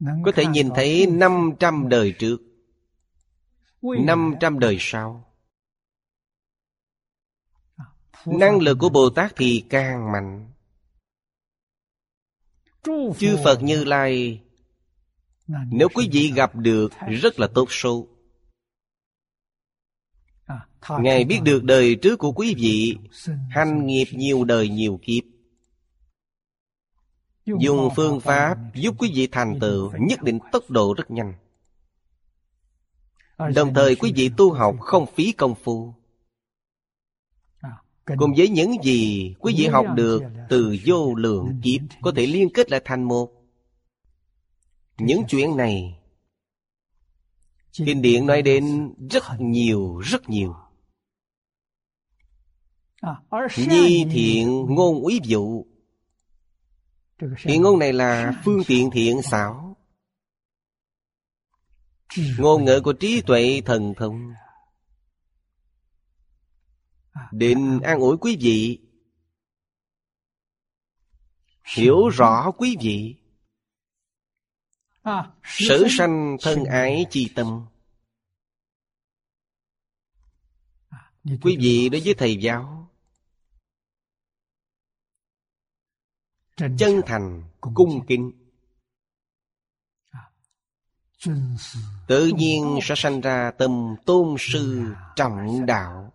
có thể nhìn thấy 500 đời trước 500 đời sau. Năng lực của Bồ Tát thì càng mạnh. Chư Phật Như Lai Nếu quý vị gặp được rất là tốt số. Ngài biết được đời trước của quý vị Hành nghiệp nhiều đời nhiều kiếp Dùng phương pháp giúp quý vị thành tựu nhất định tốc độ rất nhanh. Đồng thời quý vị tu học không phí công phu. Cùng với những gì quý vị học được từ vô lượng kiếp Có thể liên kết lại thành một. Những chuyện này Kinh điển nói đến rất nhiều, rất nhiều. Nhi thiện ngôn úy dụ Thiện ngôn này là phương tiện thiện xảo. Ngôn ngữ của trí tuệ thần thông. Định an ủi quý vị. Hiểu rõ quý vị. Sử sanh thân ái chi tâm. Quý vị đối với thầy giáo Chân thành, cung kính. Tự nhiên sẽ sanh ra tâm tôn sư trọng đạo.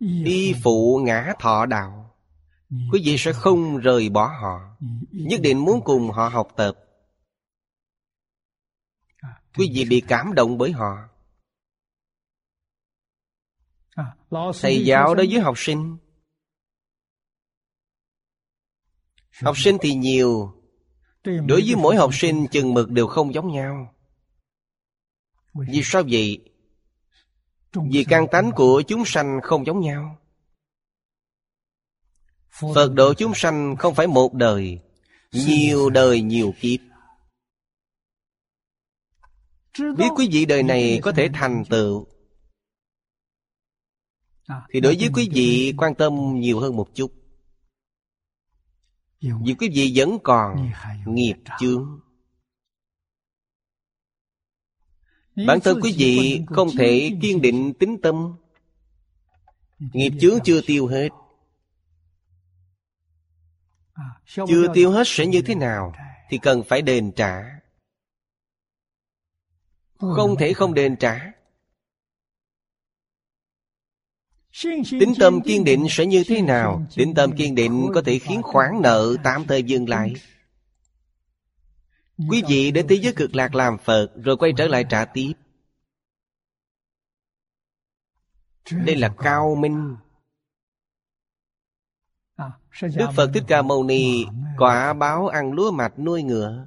Y phụ ngã thọ đạo. Quý vị sẽ không rời bỏ họ. Nhất định muốn cùng họ học tập. Quý vị bị cảm động bởi họ. Thầy giáo đối với học sinh Học sinh thì nhiều. Đối với mỗi học sinh chừng mực đều không giống nhau. Vì sao vậy? Vì căn tánh của chúng sanh không giống nhau. Phật độ chúng sanh không phải một đời. Nhiều đời nhiều kiếp. Biết quý vị đời này có thể thành tựu. Thì đối với quý vị quan tâm nhiều hơn một chút Vì quý vị vẫn còn nghiệp chướng. Bản thân quý vị không thể kiên định tính tâm. Nghiệp chướng chưa tiêu hết. Chưa tiêu hết sẽ như thế nào Thì cần phải đền trả. Không thể không đền trả Tính tâm kiên định sẽ như thế nào? Tính tâm kiên định có thể khiến khoản nợ tạm thời dừng lại. Quý vị đến thế giới cực lạc làm Phật, Rồi quay trở lại trả tiếp. Đây là cao minh. Đức Phật Thích Ca Mâu Ni Quả báo ăn lúa mạch nuôi ngựa.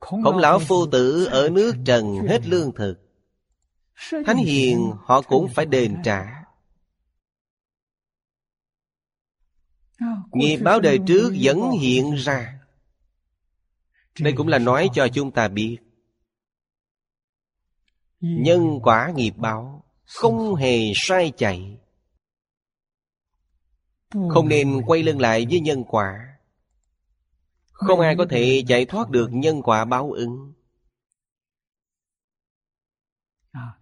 Khổng lão phu tử ở nước trần hết lương thực. Thánh hiền họ cũng phải đền trả. Nghiệp báo đời trước vẫn hiện ra. Đây cũng là nói cho chúng ta biết. Nhân quả nghiệp báo Không hề sai chạy. Không nên quay lưng lại với nhân quả. Không ai có thể chạy thoát được nhân quả báo ứng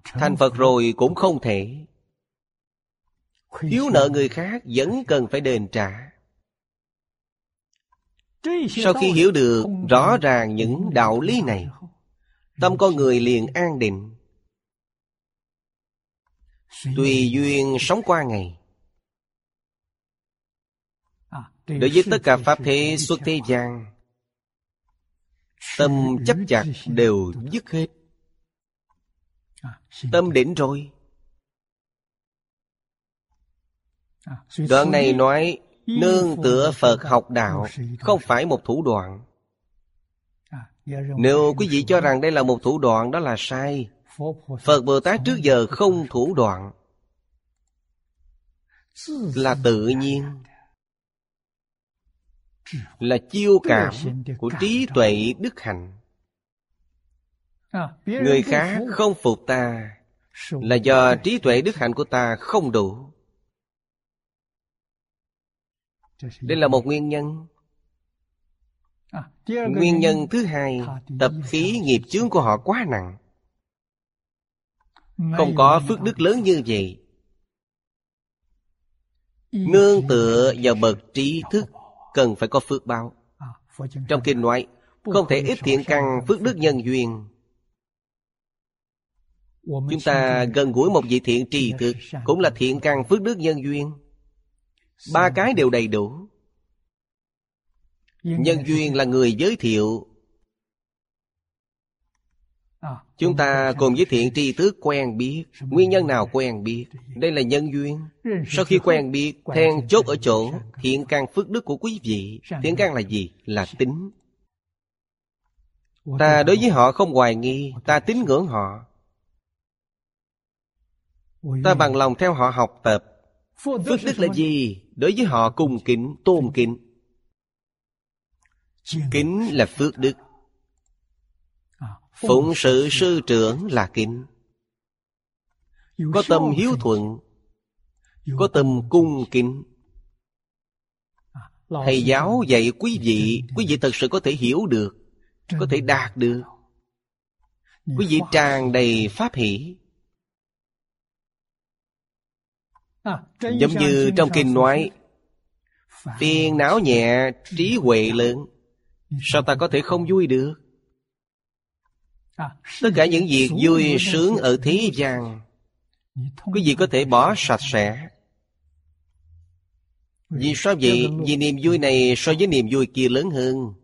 Thành Phật rồi cũng không thể. Thiếu nợ người khác vẫn cần phải đền trả. Sau khi hiểu được rõ ràng những đạo lý này, Tâm con người liền an định. Tùy duyên sống qua ngày. Đối với tất cả Pháp thế xuất thế gian, Tâm chấp chặt đều dứt hết. Tâm định rồi. Đoạn này nói Nương tựa Phật học đạo Không phải một thủ đoạn. Nếu quý vị cho rằng đây là một thủ đoạn Đó là sai. Phật Bồ Tát trước giờ không thủ đoạn. Là tự nhiên. Là chiêu cảm của trí tuệ đức hạnh Người khác không phục ta Là do trí tuệ đức hạnh của ta không đủ. Đây là một nguyên nhân. Nguyên nhân thứ hai Tập khí nghiệp chướng của họ quá nặng. Không có phước đức lớn như vậy. Nương tựa vào bậc trí thức Cần phải có phước báo. Trong kinh nói Không thể ít thiện căn phước đức nhân duyên Chúng ta gần gũi một vị thiện trì thực Cũng là thiện căn phước đức nhân duyên. Ba cái đều đầy đủ. Nhân duyên là người giới thiệu. Chúng ta cùng với thiện tri tước quen biết Nguyên nhân nào quen biết? Đây là nhân duyên. Sau khi quen biết Then chốt ở chỗ Thiện căn phước đức của quý vị. Thiện căn là gì? Là tính. Ta đối với họ không hoài nghi Ta tín ngưỡng họ Ta bằng lòng theo họ học tập. Phước đức là gì? Đối với họ cung kính, tôn kính. Kính là phước đức. Phụng sự sư trưởng là kính. Có tâm hiếu thuận Có tâm cung kính. Thầy giáo dạy quý vị Quý vị thật sự có thể hiểu được Có thể đạt được. Quý vị tràn đầy pháp hỷ Giống như trong kinh nói Phiền não nhẹ, trí huệ lớn. Sao ta có thể không vui được? Tất cả những việc vui sướng ở thế gian Quý vị có thể bỏ sạch sẽ. Vì sao vậy? Vì niềm vui này so với niềm vui kia lớn hơn.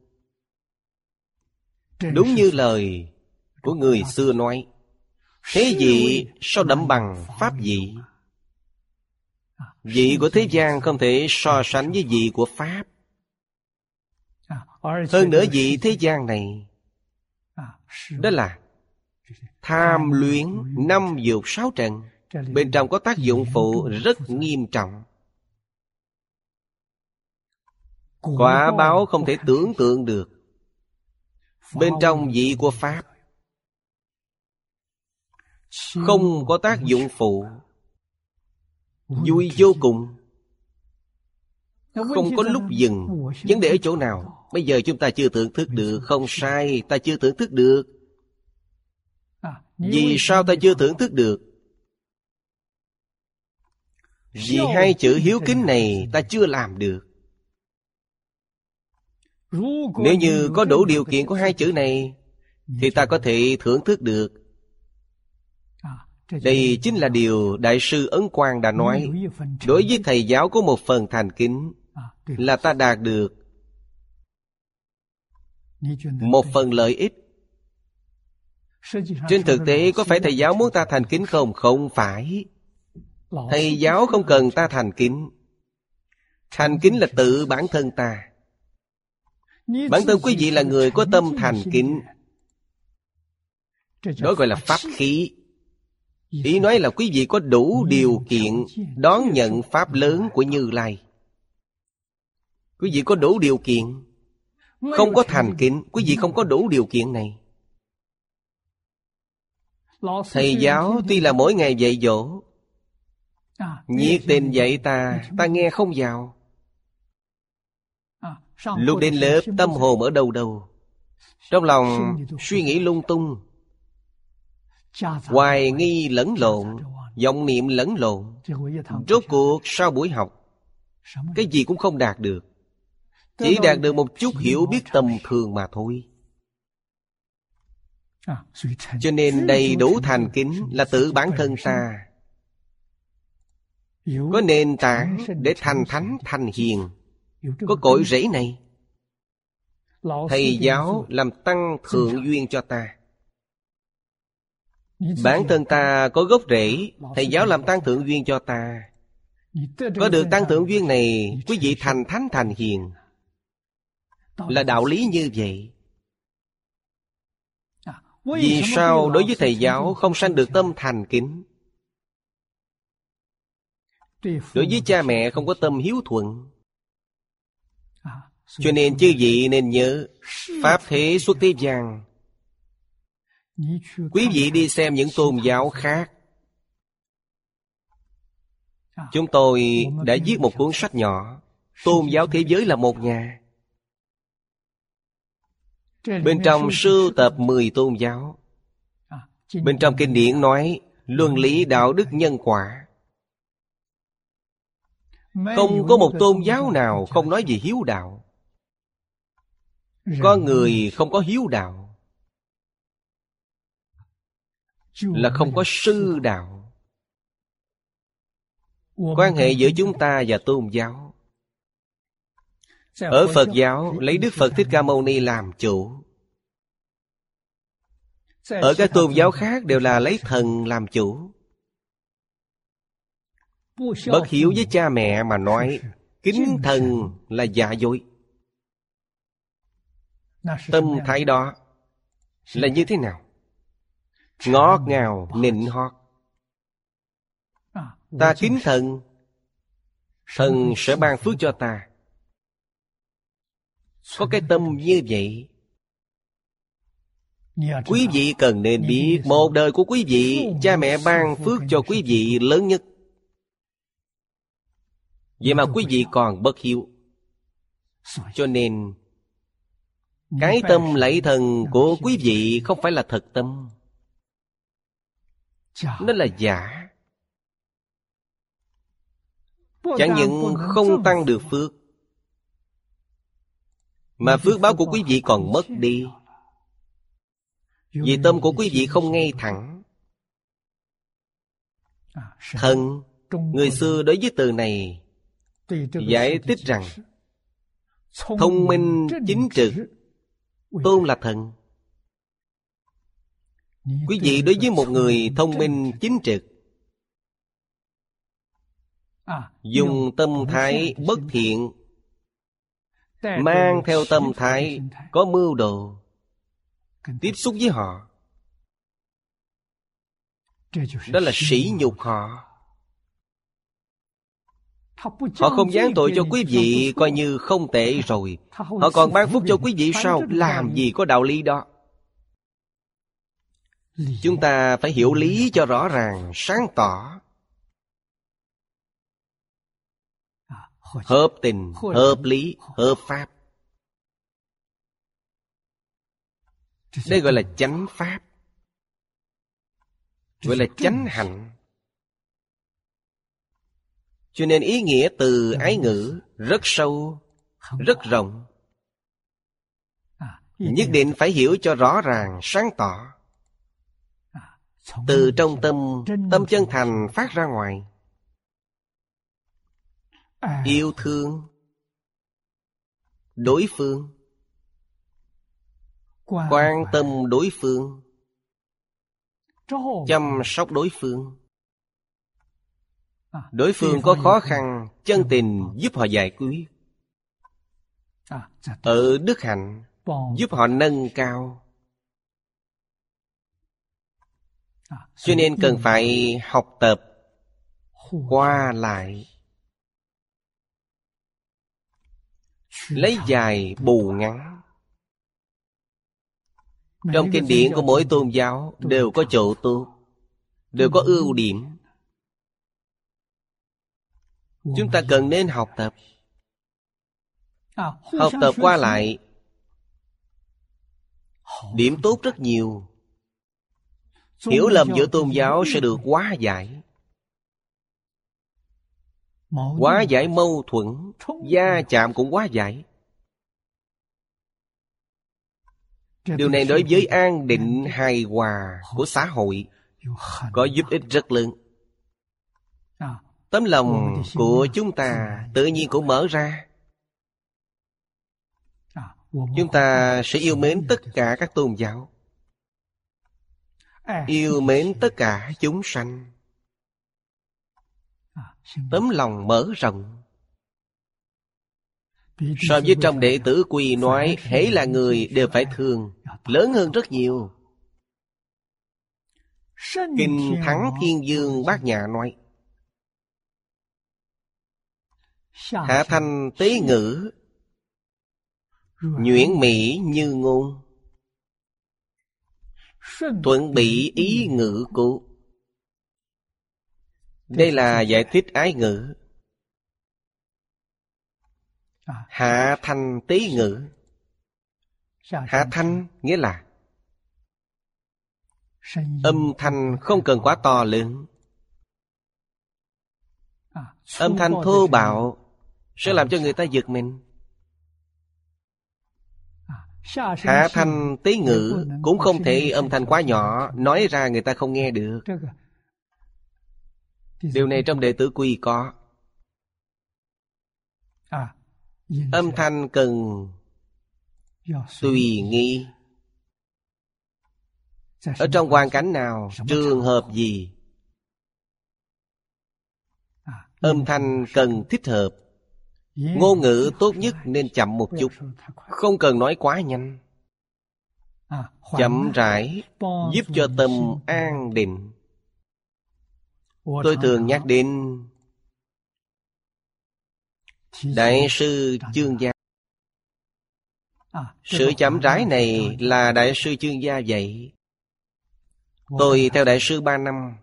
Đúng như lời của người xưa nói Thế gì sao đậm bằng pháp vị Vị của thế gian không thể so sánh với vị của Pháp. Hơn nữa vị thế gian này Đó là Tham luyến năm dục sáu trần. Bên trong có tác dụng phụ rất nghiêm trọng. Quả báo không thể tưởng tượng được. Bên trong vị của Pháp Không có tác dụng phụ Vui vô cùng. Không có lúc dừng. Vấn đề ở chỗ nào? Bây giờ chúng ta chưa thưởng thức được. Không sai Ta chưa thưởng thức được. Vì sao ta chưa thưởng thức được? Vì hai chữ hiếu kính này Ta chưa làm được. Nếu như có đủ điều kiện của hai chữ này Thì ta có thể thưởng thức được đây chính là điều Đại sư Ấn Quang đã nói. Đối với thầy giáo có một phần thành kính Là ta đạt được Một phần lợi ích. Trên thực tế có phải thầy giáo muốn ta thành kính không? Không phải. Thầy giáo không cần ta thành kính. Thành kính là tự bản thân ta. Bản thân quý vị là người có tâm thành kính. Đó gọi là pháp khí Ý nói là quý vị có đủ điều kiện đón nhận Pháp lớn của Như Lai. Quý vị có đủ điều kiện. Không có thành kính, quý vị không có đủ điều kiện này. Thầy giáo tuy là mỗi ngày dạy dỗ, nhiệt tình dạy ta, ta nghe không vào. Lúc đến lớp tâm hồn ở đâu đâu. Trong lòng suy nghĩ lung tung Hoài nghi lẫn lộn vọng niệm lẫn lộn. Rốt cuộc sau buổi học Cái gì cũng không đạt được. Chỉ đạt được một chút hiểu biết tầm thường mà thôi. Cho nên đầy đủ thành kính là tự bản thân ta. Có nền tảng để thành thánh thành hiền. Có cội rễ này. Thầy giáo làm tăng thượng duyên cho ta Bản thân ta có gốc rễ, Thầy giáo làm tăng thượng duyên cho ta. Có được tăng thượng duyên này, Quý vị thành thánh thành hiền. Là đạo lý như vậy. Vì sao đối với thầy giáo Không sanh được tâm thành kính? Đối với cha mẹ không có tâm hiếu thuận. Cho nên chư vị nên nhớ, Pháp thế xuất thế gian quý vị đi xem những tôn giáo khác. Chúng tôi đã viết một cuốn sách nhỏ, tôn giáo thế giới là một nhà. Bên trong sưu tập 10 tôn giáo. Bên trong kinh điển nói luân lý đạo đức nhân quả. Không có một tôn giáo nào không nói về hiếu đạo. Có người không có hiếu đạo. Là không có sư đạo. Quan hệ giữa chúng ta và tôn giáo. Ở phật giáo lấy đức phật thích ca mâu ni làm chủ. Ở các tôn giáo khác đều là lấy thần làm chủ. Bất hiếu với cha mẹ mà nói kính thần là giả dối. Tâm thái đó là như thế nào ngọt ngào nịnh hót. Ta kính thần. Thần sẽ ban phước cho ta. Có cái tâm như vậy. Quý vị cần nên biết một đời của quý vị cha mẹ ban phước cho quý vị lớn nhất. Vậy mà quý vị còn bất hiếu. Cho nên Cái tâm lạy thần của quý vị không phải là thật tâm Nó là giả. Chẳng những không tăng được phước Mà phước báo của quý vị còn mất đi. Vì tâm của quý vị không ngay thẳng. Thần Người xưa đối với từ này Giải thích rằng Thông minh chính trực Tôn là thần Quý vị đối với một người thông minh chính trực, Dùng tâm thái bất thiện, Mang theo tâm thái có mưu đồ, Tiếp xúc với họ. Đó là sỉ nhục họ. Họ không giáng tội cho quý vị, coi như không tệ rồi. Họ còn ban phúc cho quý vị sao? Làm gì có đạo lý đó? Chúng ta phải hiểu lý cho rõ ràng, sáng tỏ Hợp tình, hợp lý, hợp pháp Đây gọi là chánh pháp Gọi là chánh hạnh cho nên ý nghĩa từ ái ngữ rất sâu, rất rộng. Nhất định phải hiểu cho rõ ràng, sáng tỏ. Từ trong tâm, tâm chân thành phát ra ngoài. Yêu thương đối phương. Quan tâm đối phương. Chăm sóc đối phương. Đối phương có khó khăn Chân tình giúp họ giải quyết Ở đức hạnh Giúp họ nâng cao Cho nên cần phải học tập Qua lại. Lấy dài bù ngắn. Trong kinh điển của mỗi tôn giáo Đều có chỗ tốt Đều có ưu điểm. Chúng ta cần nên học tập. Học tập qua lại. Điểm tốt rất nhiều Hiểu lầm giữa tôn giáo sẽ được hóa giải. Hóa giải mâu thuẫn Gia chạm cũng hóa giải. Điều này đối với an định hài hòa của xã hội Có giúp ích rất lớn. Tấm lòng của chúng ta tự nhiên cũng mở ra. Chúng ta sẽ yêu mến tất cả các tôn giáo Yêu mến tất cả chúng sanh. Tấm lòng mở rộng. So với trong đệ tử quỳ nói Hễ là người đều phải thương Lớn hơn rất nhiều. Kinh Thắng Thiên Dương Bác Nhà nói Hạ thanh tế ngữ Nhuyễn mỹ như ngôn Thuận bị ý ngữ cụ Đây là giải thích ái ngữ. Hạ thanh tế ngữ. Hạ thanh nghĩa là Âm thanh không cần quá to lớn. Âm thanh thô bạo sẽ làm cho người ta giật mình Hạ thanh tế ngữ Cũng không thể âm thanh quá nhỏ Nói ra người ta không nghe được. Điều này trong đệ tử quy có. Âm thanh cần Tùy nghi. Ở trong hoàn cảnh nào Trường hợp gì? Âm thanh cần thích hợp Ngôn ngữ tốt nhất nên chậm một chút. Không cần nói quá nhanh. Chậm rãi Giúp cho tâm an định. Tôi thường nhắc đến Đại sư chương gia. Sự chậm rãi này là đại sư chương gia dạy. Tôi theo đại sư ba năm.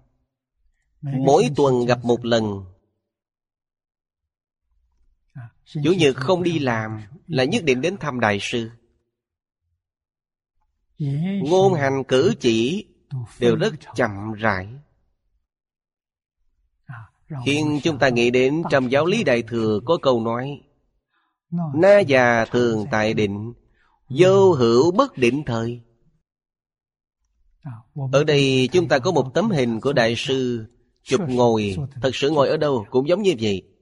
Mỗi tuần gặp một lần Chủ nhật không đi làm Là nhất định đến thăm đại sư. Ngôn hành cử chỉ Đều rất chậm. rãi. Khiến chúng ta nghĩ đến Trong giáo lý Đại Thừa có câu nói Na già thường tại định Vô hữu bất định thời. Ở đây chúng ta có một tấm hình của Đại sư Chụp ngồi. Thật sự ngồi ở đâu cũng giống như vậy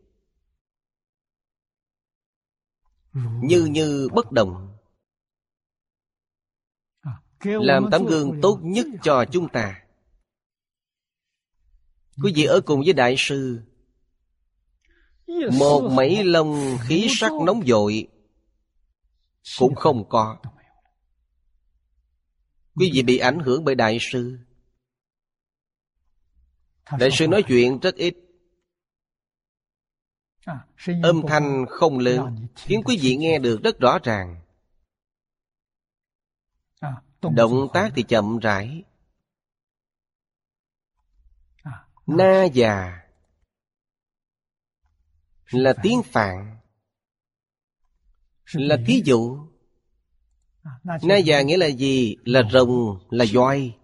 Như như bất động Làm tấm gương tốt nhất cho chúng ta. Quý vị ở cùng với Đại sư Một mấy lông khí sắc nóng dội Cũng không có. Quý vị bị ảnh hưởng bởi Đại sư. Đại sư nói chuyện rất ít Âm thanh không lớn. Khiến quý vị nghe được rất rõ ràng. Động tác thì chậm rãi. Na già Là tiếng Phạn. Là thí dụ. Na già nghĩa là gì? Là rồng, là voi.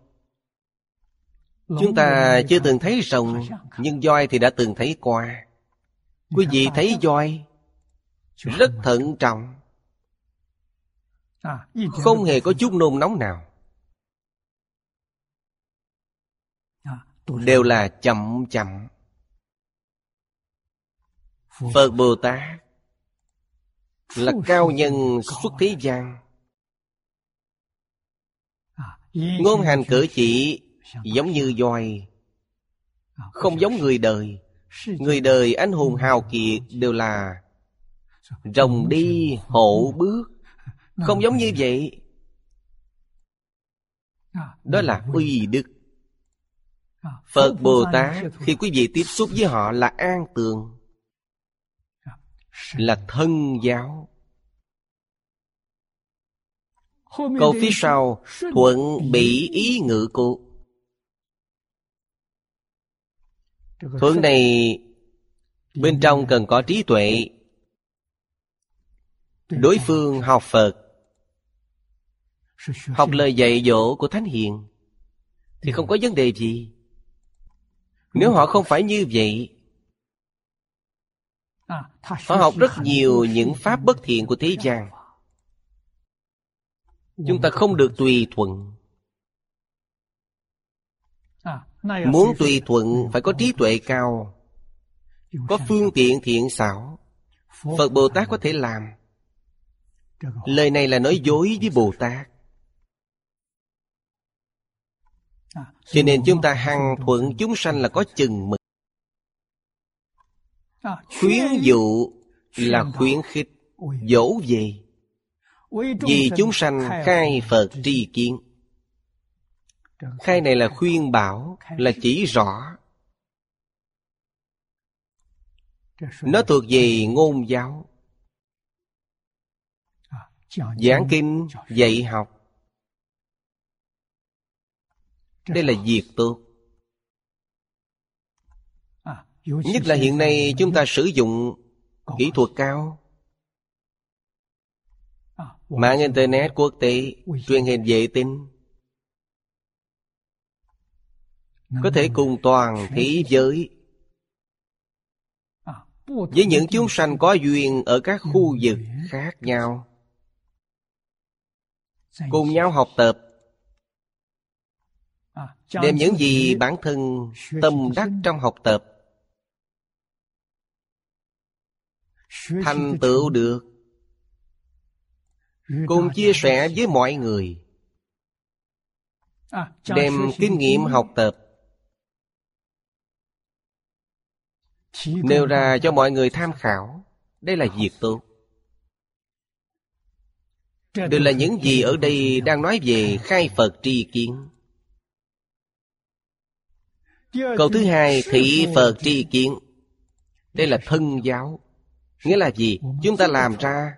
Chúng ta chưa từng thấy rồng Nhưng voi thì đã từng thấy qua Quý vị thấy voi Rất thận trọng, Không hề có chút nôn nóng nào. Đều là chậm chậm. Phật Bồ Tát Là cao nhân xuất thế gian. Ngôn hành cử chỉ Giống như voi, Không giống người đời. Người đời anh hùng hào kiệt Đều là Rồng đi hộ bước. Không giống như vậy. Đó là uy đức. Phật Bồ Tát Khi quý vị tiếp xúc với họ là an tường Là thân giáo. Câu phía sau Thuận bị ý ngự cụ Thuận này Bên trong cần có trí tuệ. Đối phương học Phật Học lời dạy dỗ của Thánh Hiền Thì không có vấn đề gì. Nếu họ không phải như vậy Họ học rất nhiều những pháp bất thiện của thế gian. Chúng ta không được tùy thuận Muốn tùy thuận phải có trí tuệ cao. Có phương tiện thiện xảo. Phật Bồ Tát có thể làm. Lời này là nói dối với Bồ Tát. Cho nên chúng ta hằng thuận chúng sanh là có chừng mực. Khuyến dụ là khuyến khích Dỗ về. Vì chúng sanh khai Phật tri kiến Khai này là khuyên bảo Là chỉ rõ. Nó thuộc về ngôn giáo. Giảng kinh, dạy học. Đây là việc tốt. Nhất là hiện nay chúng ta sử dụng kỹ thuật cao. Mạng Internet quốc tế Truyền hình vệ tinh. Có thể cùng toàn thế giới. Với những chúng sanh có duyên Ở các khu vực khác nhau. Cùng nhau học tập. Đem những gì bản thân tâm đắc trong học tập. Thành tựu được. Cùng chia sẻ với mọi người. Đem kinh nghiệm học tập Nêu ra cho mọi người tham khảo. Đây là việc tốt. Đều là những gì ở đây đang nói về khai Phật tri kiến. Câu thứ hai thị Phật tri kiến. Đây là thân giáo. Nghĩa là gì? Chúng ta làm ra.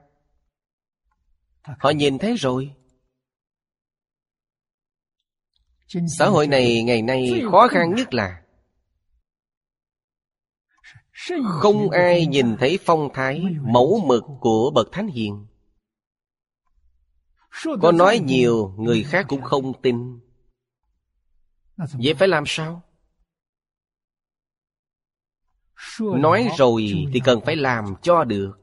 Họ nhìn thấy rồi. Xã hội này ngày nay khó khăn nhất là Không ai nhìn thấy phong thái Mẫu mực của Bậc Thánh Hiền. Có nói nhiều Người khác cũng không tin. Vậy phải làm sao? Nói rồi thì cần phải làm cho được.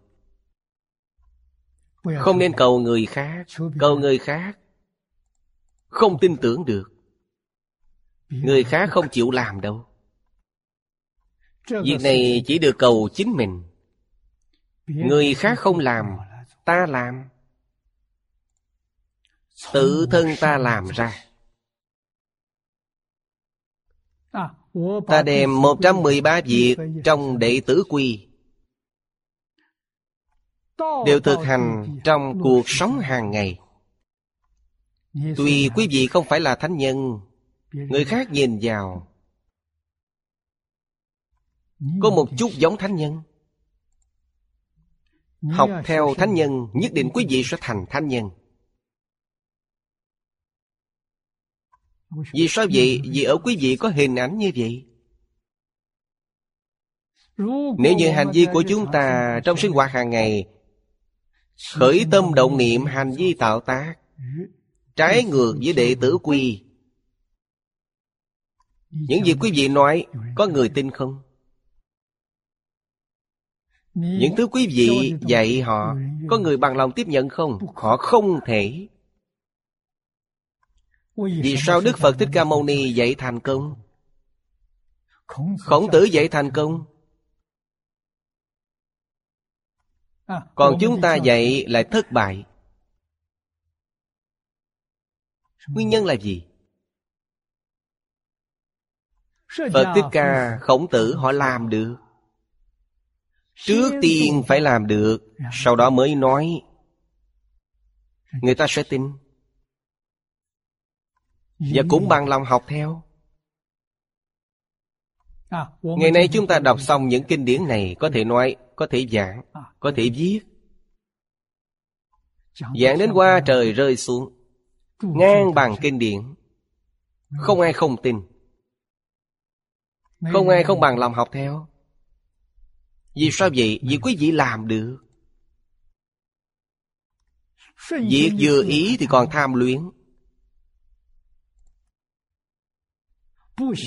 Không nên cầu người khác Cầu người khác Không tin tưởng được. Người khác không chịu làm đâu Việc này chỉ được cầu chính mình. Người khác không làm Ta làm. Tự thân ta làm ra. Ta đem 113 việc trong đệ tử quy Đều thực hành trong cuộc sống hàng ngày. Tuy quý vị không phải là thánh nhân Người khác nhìn vào Có một chút giống thánh nhân. Học theo thánh nhân Nhất định quý vị sẽ thành thánh nhân. Vì sao vậy? Vì ở quý vị có hình ảnh như vậy. Nếu như hành vi của chúng ta Trong sinh hoạt hàng ngày Khởi tâm động niệm hành vi tạo tác Trái ngược với đệ tử quy. Những gì quý vị nói Có người tin không? Những thứ quý vị dạy họ Có người bằng lòng tiếp nhận không? Họ không thể. Vì sao Đức Phật Thích Ca Mâu Ni dạy thành công? Khổng tử dạy thành công. Còn chúng ta dạy lại thất bại. Nguyên nhân là gì? Phật Thích Ca, Khổng Tử họ làm được Trước tiên phải làm được Sau đó mới nói. Người ta sẽ tin. Và cũng bằng lòng học theo. Ngày nay chúng ta đọc xong những kinh điển này Có thể nói, có thể giảng, có thể viết. Giảng đến qua trời rơi xuống Ngang bằng kinh điển. Không ai không tin. Không ai không bằng lòng học theo vì sao vậy? Vì quý vị làm được. Việc vừa ý thì còn tham luyến.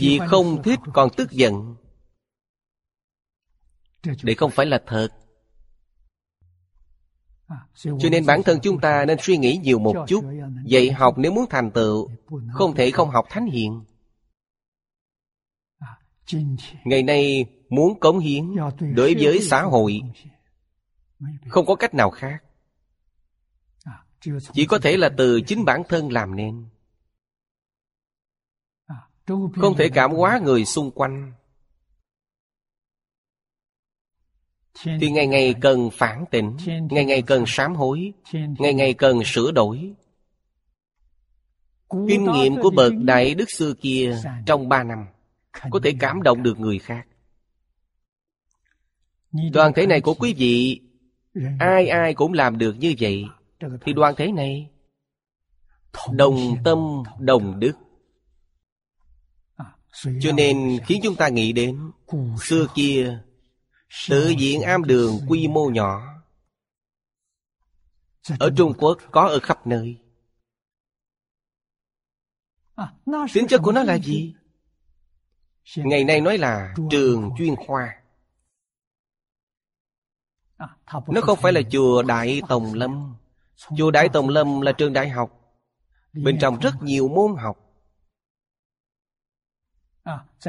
Vì không thích còn tức giận. Để không phải là thật. Cho nên bản thân chúng ta nên suy nghĩ nhiều một chút. Dạy học nếu muốn thành tựu, Không thể không học thánh hiện Ngày nay muốn cống hiến Đối với xã hội. Không có cách nào khác. Chỉ có thể là từ chính bản thân làm nên. Không thể cảm hóa người xung quanh. Thì ngày ngày cần phản tỉnh ngày ngày cần sám hối ngày ngày cần sửa đổi. Kinh nghiệm của bậc đại đức xưa kia trong ba năm có thể cảm động được người khác đoàn thể này của quý vị ai ai cũng làm được như vậy. Thì đoàn thể này đồng tâm đồng đức. Cho nên khiến chúng ta nghĩ đến Xưa kia Tự diện am đường quy mô nhỏ. Ở Trung Quốc có ở khắp nơi. Tính chất của nó là gì? Ngày nay nói là trường chuyên khoa nó không phải là chùa Đại Tòng Lâm. Chùa Đại Tòng Lâm là trường đại học. Bên trong rất nhiều môn học.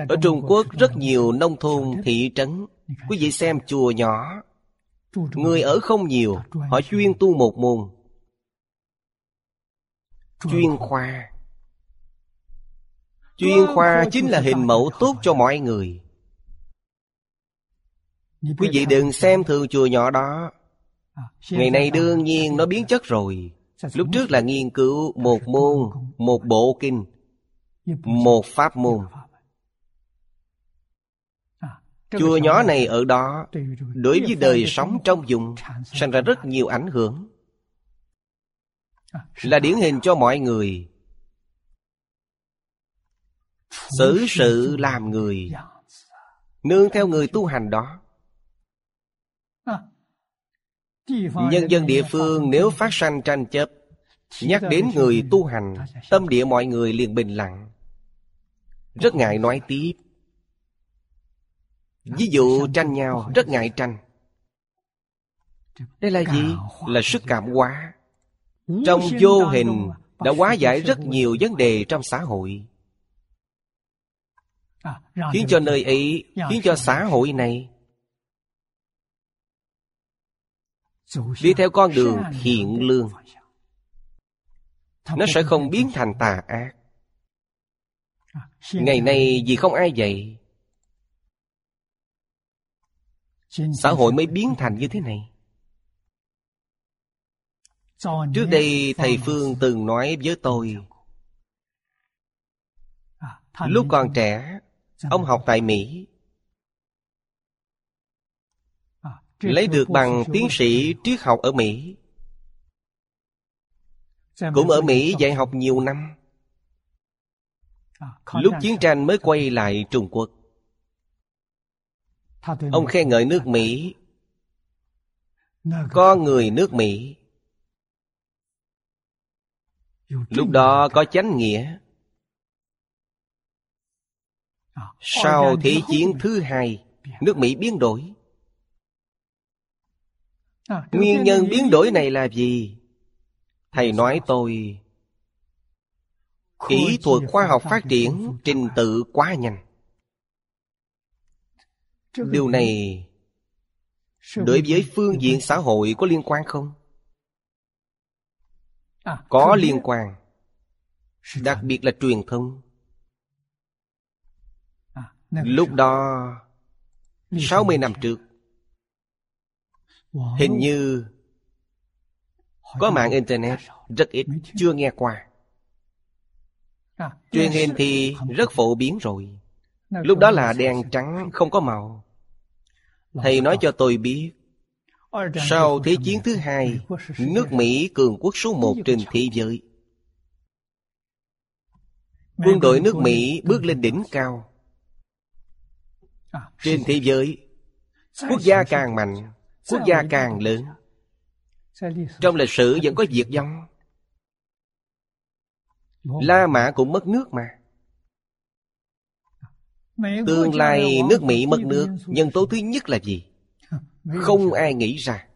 Ở Trung Quốc rất nhiều nông thôn, thị trấn. Quý vị xem chùa nhỏ. Người ở không nhiều, Họ chuyên tu một môn. Chuyên khoa. Chuyên khoa chính là hình mẫu tốt cho mọi người. Quý vị đừng xem thường chùa nhỏ đó. Ngày nay đương nhiên nó biến chất rồi. Lúc trước là nghiên cứu một môn Một bộ kinh Một pháp môn. Chùa nhỏ này ở đó Đối với đời sống trong vùng Sinh ra rất nhiều ảnh hưởng. Là điển hình cho mọi người. Xử sự làm người. Nương theo người tu hành đó Nhân dân địa phương nếu phát sanh tranh chấp, Nhắc đến người tu hành, Tâm địa mọi người liền bình lặng. Rất ngại nói tiếp. Ví dụ tranh nhau, rất ngại tranh. Đây là gì? Là sức cảm hóa. Trong vô hình đã hóa giải rất nhiều vấn đề trong xã hội. Khiến cho nơi ấy, Khiến cho xã hội này Đi theo con đường thiện lương. Nó sẽ không biến thành tà ác. Ngày nay vì không ai dạy Xã hội mới biến thành như thế này. Trước đây thầy Phương từng nói với tôi Lúc còn trẻ Ông học tại Mỹ Lấy được bằng tiến sĩ triết học ở Mỹ. Cũng ở Mỹ dạy học nhiều năm. Lúc chiến tranh mới quay lại Trung Quốc. Ông khen ngợi nước Mỹ. Có người nước Mỹ. Lúc đó có chánh nghĩa. Sau Thế chiến thứ hai Nước Mỹ biến đổi Nguyên nhân biến đổi này là gì? Thầy nói tôi. Kỹ thuật khoa học phát triển trình tự quá nhanh. Điều này Đối với phương diện xã hội có liên quan không? Có liên quan. Đặc biệt là truyền thông. Lúc đó 60 năm trước Hình như Có mạng Internet Rất ít, chưa nghe qua. Truyền hình thì rất phổ biến rồi. Lúc đó là đen trắng không có màu. Thầy nói cho tôi biết Sau Thế chiến thứ hai Nước Mỹ cường quốc số một trên thế giới. Quân đội nước Mỹ bước lên đỉnh cao. Trên thế giới Quốc gia càng mạnh Quốc gia càng lớn. Trong lịch sử vẫn có diệt vong. La Mã cũng mất nước mà. Tương lai nước Mỹ mất nước Nhân tố thứ nhất là gì? Không ai nghĩ ra.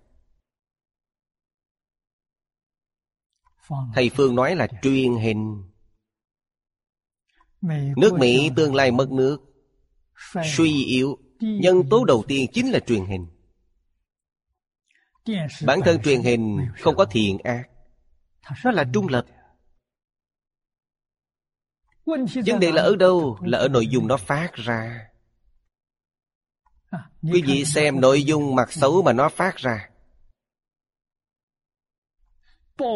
Thầy Phương nói là truyền hình. Nước Mỹ tương lai mất nước Suy yếu. Nhân tố đầu tiên chính là truyền hình Bản thân truyền hình không có thiện ác. Nó là trung lập. Vấn đề là ở đâu? Là ở nội dung nó phát ra. Quý vị xem nội dung mặt xấu mà nó phát ra.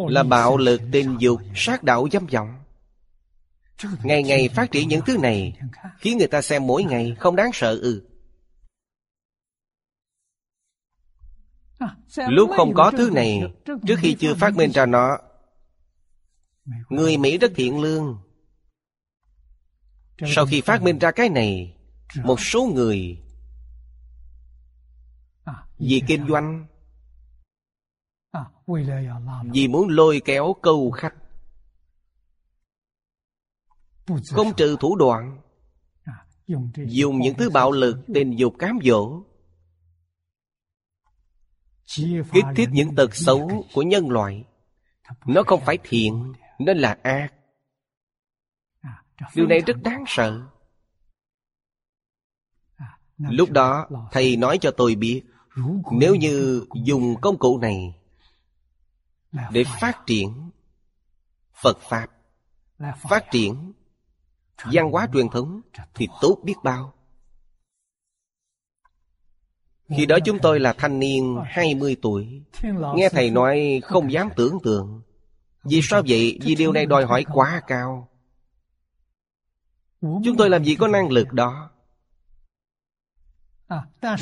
Là bạo lực, tình dục, sát đạo dâm vọng. Ngày ngày phát triển những thứ này Khiến người ta xem mỗi ngày không đáng sợ ư Lúc không có thứ này Trước khi chưa phát minh ra nó Người Mỹ rất thiện lương. Sau khi phát minh ra cái này Một số người Vì kinh doanh Vì muốn lôi kéo câu khách Không trừ thủ đoạn Dùng những thứ bạo lực tình dục cám dỗ kích thích những tật xấu của nhân loại, nó không phải thiện, nó là ác. Điều này rất đáng sợ. Lúc đó, thầy nói cho tôi biết, nếu như dùng công cụ này để phát triển phật pháp, phát triển văn hóa truyền thống, thì tốt biết bao khi đó chúng tôi là thanh niên 20 tuổi. Nghe thầy nói không dám tưởng tượng. Vì sao vậy? Vì điều này đòi hỏi quá cao. Chúng tôi làm gì có năng lực đó?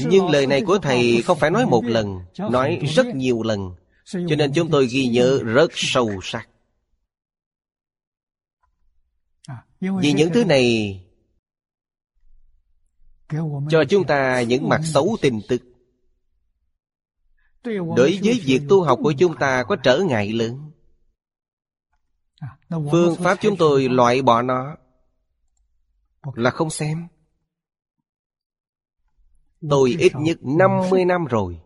Nhưng lời này của thầy không phải nói một lần, Nói rất nhiều lần. Cho nên chúng tôi ghi nhớ rất sâu sắc. Vì những thứ này cho chúng ta những mặt xấu tin tức. Đối với việc tu học của chúng ta có trở ngại lớn. Phương pháp chúng tôi loại bỏ nó Là không xem. Tôi ít nhất 50 năm rồi.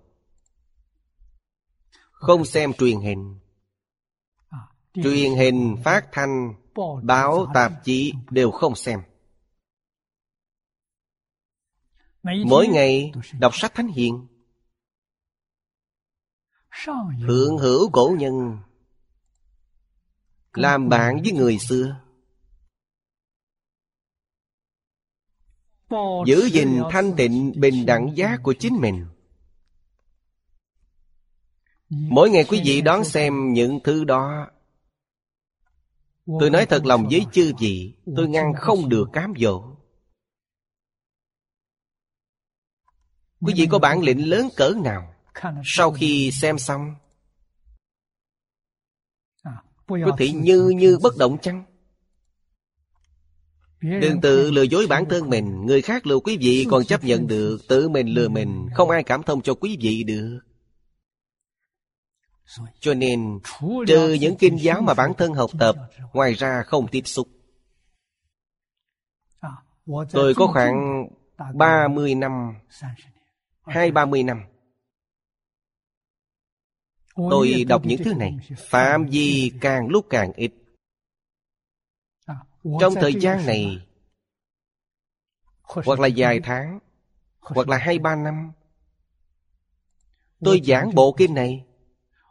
Không xem truyền hình. Truyền hình, phát thanh, báo, tạp chí đều không xem Mỗi ngày đọc sách thánh hiền. Thượng hữu cổ nhân Làm bạn với người xưa. Giữ gìn thanh tịnh bình đẳng giác của chính mình. Mỗi ngày quý vị đón xem những thứ đó. Tôi nói thật lòng với chư vị Tôi ngăn không được cám dỗ Quý vị có bản lĩnh lớn cỡ nào Sau khi xem xong? Có thể như như bất động chăng? Đừng tự lừa dối bản thân mình. Người khác lừa quý vị còn chấp nhận được. Tự mình lừa mình. Không ai cảm thông cho quý vị được. Cho nên, Trừ những kinh giáo mà bản thân học tập, Ngoài ra không tiếp xúc. Tôi có khoảng 30 năm Hai ba mươi năm. Tôi đọc những thứ này, Phạm vi càng lúc càng ít. Trong thời gian này, Hoặc là vài tháng, Hoặc là hai ba năm, Tôi giảng bộ kinh này.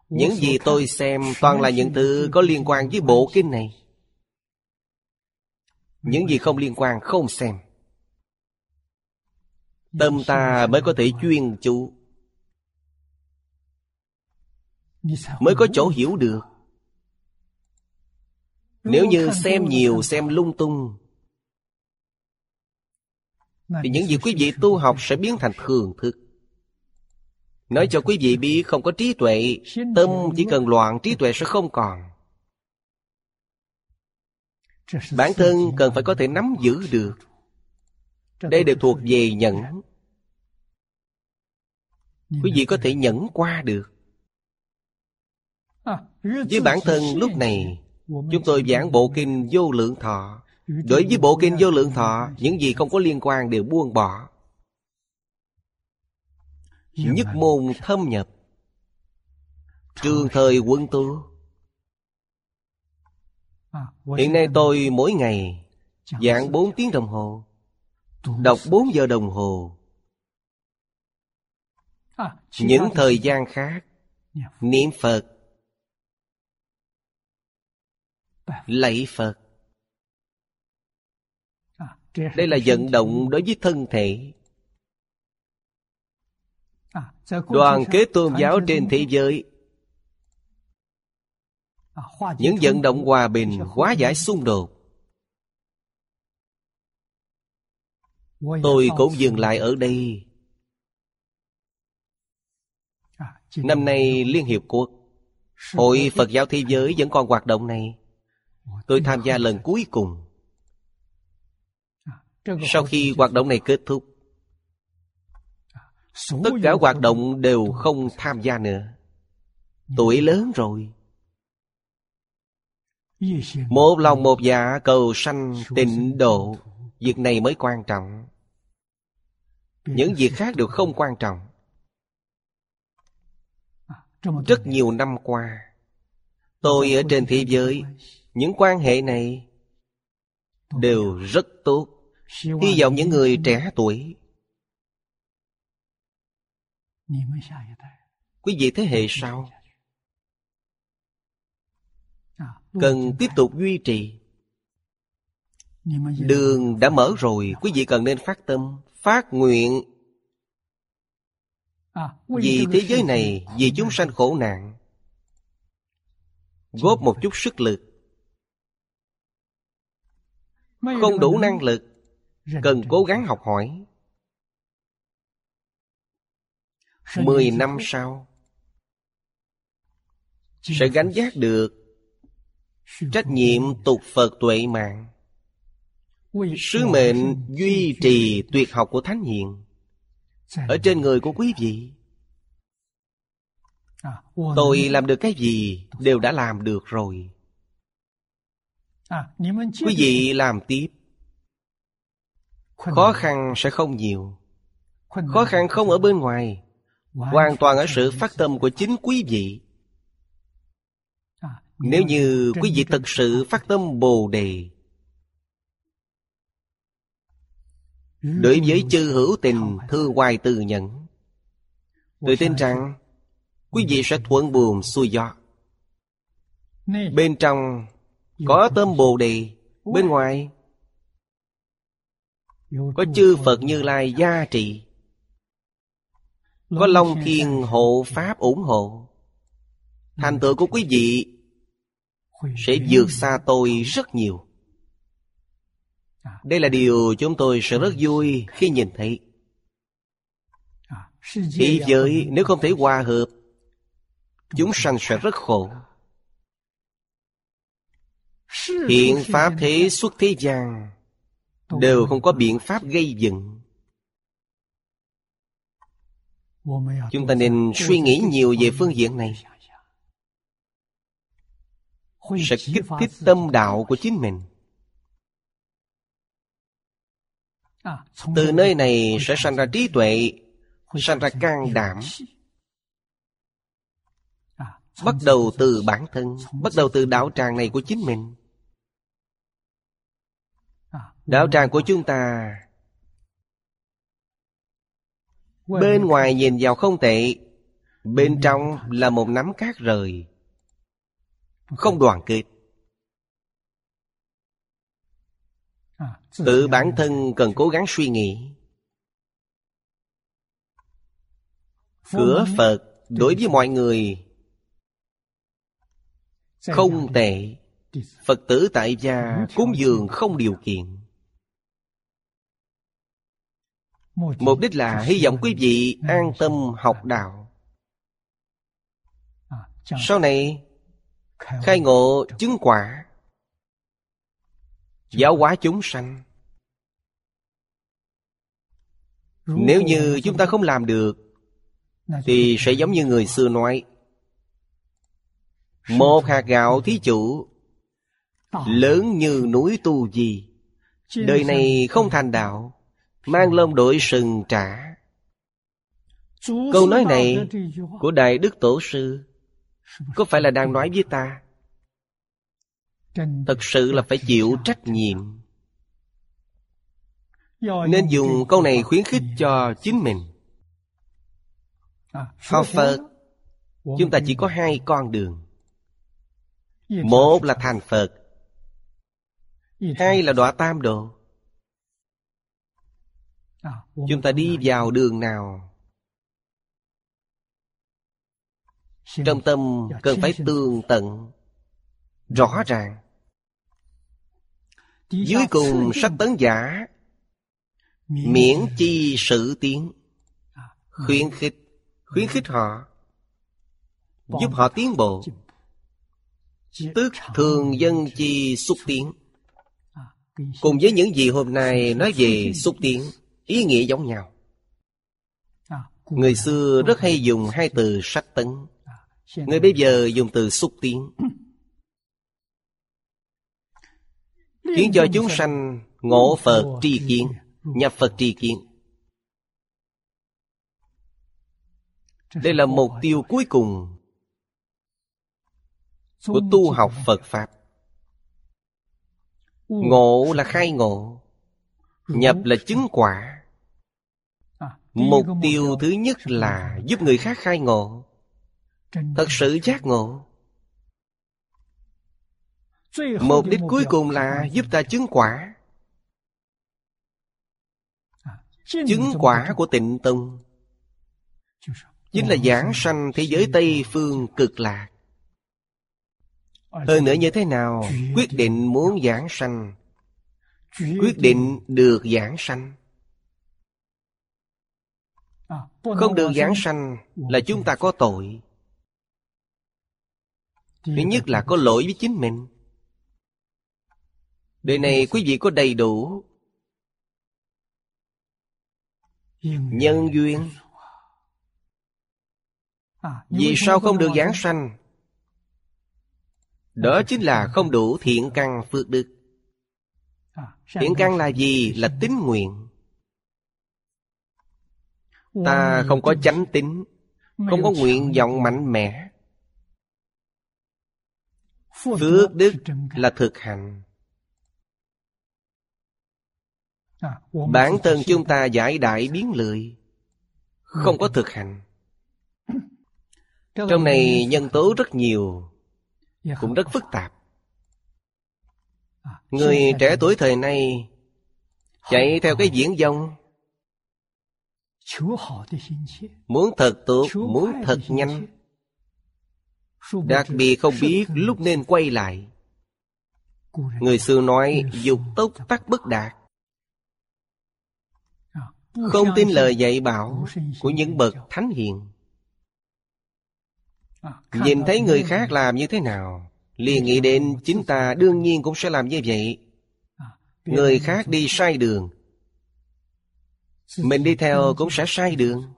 Những gì tôi xem toàn là những thứ có liên quan với bộ kinh này. Những gì không liên quan không xem. Tâm ta mới có thể chuyên chú. Mới có chỗ hiểu được. Nếu như xem nhiều, xem lung tung, Thì những gì quý vị tu học sẽ biến thành thường thức. Nói cho quý vị biết, không có trí tuệ, Tâm chỉ cần loạn, trí tuệ sẽ không còn. Bản thân cần phải có thể nắm giữ được đây đều thuộc về nhẫn. Quý vị có thể nhẫn qua được. Với bản thân lúc này Chúng tôi giảng bộ kinh vô lượng thọ. Đối với bộ kinh vô lượng thọ Những gì không có liên quan đều buông bỏ. Nhất môn thâm nhập. Trường thời quân tu Hiện nay tôi mỗi ngày Giảng 4 tiếng đồng hồ Đọc 4 giờ đồng hồ. Những thời gian khác. Niệm Phật. Lạy Phật. Đây là vận động đối với thân thể. Đoàn kết tôn giáo trên thế giới. Những vận động hòa bình hóa giải xung đột Tôi cũng dừng lại ở đây. Năm nay Liên Hiệp Quốc Hội Phật giáo Thế giới vẫn còn hoạt động này. Tôi tham gia lần cuối cùng. Sau khi hoạt động này kết thúc Tất cả hoạt động đều không tham gia nữa. Tuổi lớn rồi. Một lòng một dạ cầu sanh tịnh độ. Việc này mới quan trọng những việc khác đều không quan trọng. Rất nhiều năm qua tôi ở trên thế giới những quan hệ này đều rất tốt. hy vọng những người trẻ tuổi quý vị thế hệ sau cần tiếp tục duy trì. Đường đã mở rồi quý vị cần nên phát tâm phát nguyện vì thế giới này vì chúng sanh khổ nạn. góp một chút sức lực. Không đủ năng lực cần cố gắng học hỏi. Mười năm sau sẽ gánh giác được trách nhiệm tục phật tuệ mạng sứ mệnh duy trì tuyệt học của thánh hiền. Ở trên người của quý vị tôi làm được cái gì đều đã làm được rồi. Quý vị làm tiếp. Khó khăn sẽ không nhiều. Khó khăn không ở bên ngoài. Hoàn toàn ở sự phát tâm của chính quý vị. Nếu như quý vị thật sự phát tâm bồ đề Đối với chư hữu tình thư hoài từ nhận Tôi tin rằng Quý vị sẽ thuận buồm xuôi gió. Bên trong Có tôm bồ đề Bên ngoài Có chư Phật Như Lai gia trị Có Long Thiên hộ Pháp ủng hộ. Thành tựu của quý vị Sẽ vượt xa tôi rất nhiều đây là điều chúng tôi sẽ rất vui khi nhìn thấy. Thế giới nếu không thể hòa hợp chúng sanh sẽ rất khổ. Hiện pháp thế xuất thế gian đều không có biện pháp gây dựng. Chúng ta nên suy nghĩ nhiều về phương diện này. Sẽ kích thích tâm đạo của chính mình. từ nơi này sẽ sanh ra trí tuệ sanh ra can đảm. bắt đầu từ bản thân bắt đầu từ đạo tràng này của chính mình. Đạo tràng của chúng ta bên ngoài nhìn vào không tệ bên trong là một nắm cát rời. Không đoàn kết. tự bản thân cần cố gắng suy nghĩ. Cửa phật đối với mọi người không tệ. Phật tử tại gia cúng dường không điều kiện. Mục đích là hy vọng quý vị an tâm học đạo. Sau này, khai ngộ chứng quả giáo hóa chúng sanh. Nếu như chúng ta không làm được, thì sẽ giống như người xưa nói, một hạt gạo thí chủ, lớn như núi tu gì đời này không thành đạo, mang lông đội sừng trả. Câu nói này của đại đức tổ sư có phải là đang nói với ta? thật sự là phải chịu trách nhiệm. Nên dùng câu này khuyến khích cho chính mình. Học phật chúng ta chỉ có hai con đường. Một là thành phật. Hai là đọa tam độ. Chúng ta đi vào đường nào? Trong tâm cần phải tương tận rõ ràng. Dưới cùng
sắc
tấn giả, miễn chi sự tiến. Khuyến khích khuyến khích họ, giúp họ tiến bộ. Tức thường dân chi xúc tiến. Cùng với những gì hôm nay nói về xúc tiến, ý nghĩa giống nhau. Người xưa rất hay dùng hai từ sắc tấn. Người bây giờ dùng từ xúc tiến. Khiến cho chúng sanh ngộ Phật tri kiến, Nhập Phật tri kiến. Đây là mục tiêu cuối cùng của tu học Phật Pháp. Ngộ là khai ngộ, Nhập là chứng quả. Mục tiêu thứ nhất là giúp người khác khai ngộ, Thật sự giác ngộ. Mục đích cuối cùng là giúp ta chứng quả. Chứng quả của tịnh tông. Chính là giảng sanh thế giới Tây Phương cực lạc. Hơn nữa như thế nào? Quyết định muốn giảng sanh. Quyết định được giảng sanh. Không được giảng sanh Là chúng ta có tội. Thứ nhất là có lỗi với chính mình Đời này quý vị có đầy đủ Nhân duyên
啊
，Vì sao không được giảng sanh? Đó chính là không đủ thiện căn phước đức. Thiện căn là gì? Là tín nguyện. Ta không có chánh tính, không có nguyện vọng mạnh mẽ. Phước đức là thực hành. Bản thân chúng ta giải đại biến lười, không có thực hành. Trong này nhân tố rất nhiều, cũng rất phức tạp. Người trẻ tuổi thời nay chạy theo cái diễn dông Muốn thật tốt, muốn thật nhanh. Đặc biệt không biết lúc nên quay lại. Người xưa nói dục tốc tắc bất đạt Không tin lời dạy bảo của những bậc thánh hiền. Nhìn thấy người khác làm như thế nào liền nghĩ đến chính ta đương nhiên cũng sẽ làm như vậy. Người khác đi sai đường. Mình đi theo cũng sẽ sai đường.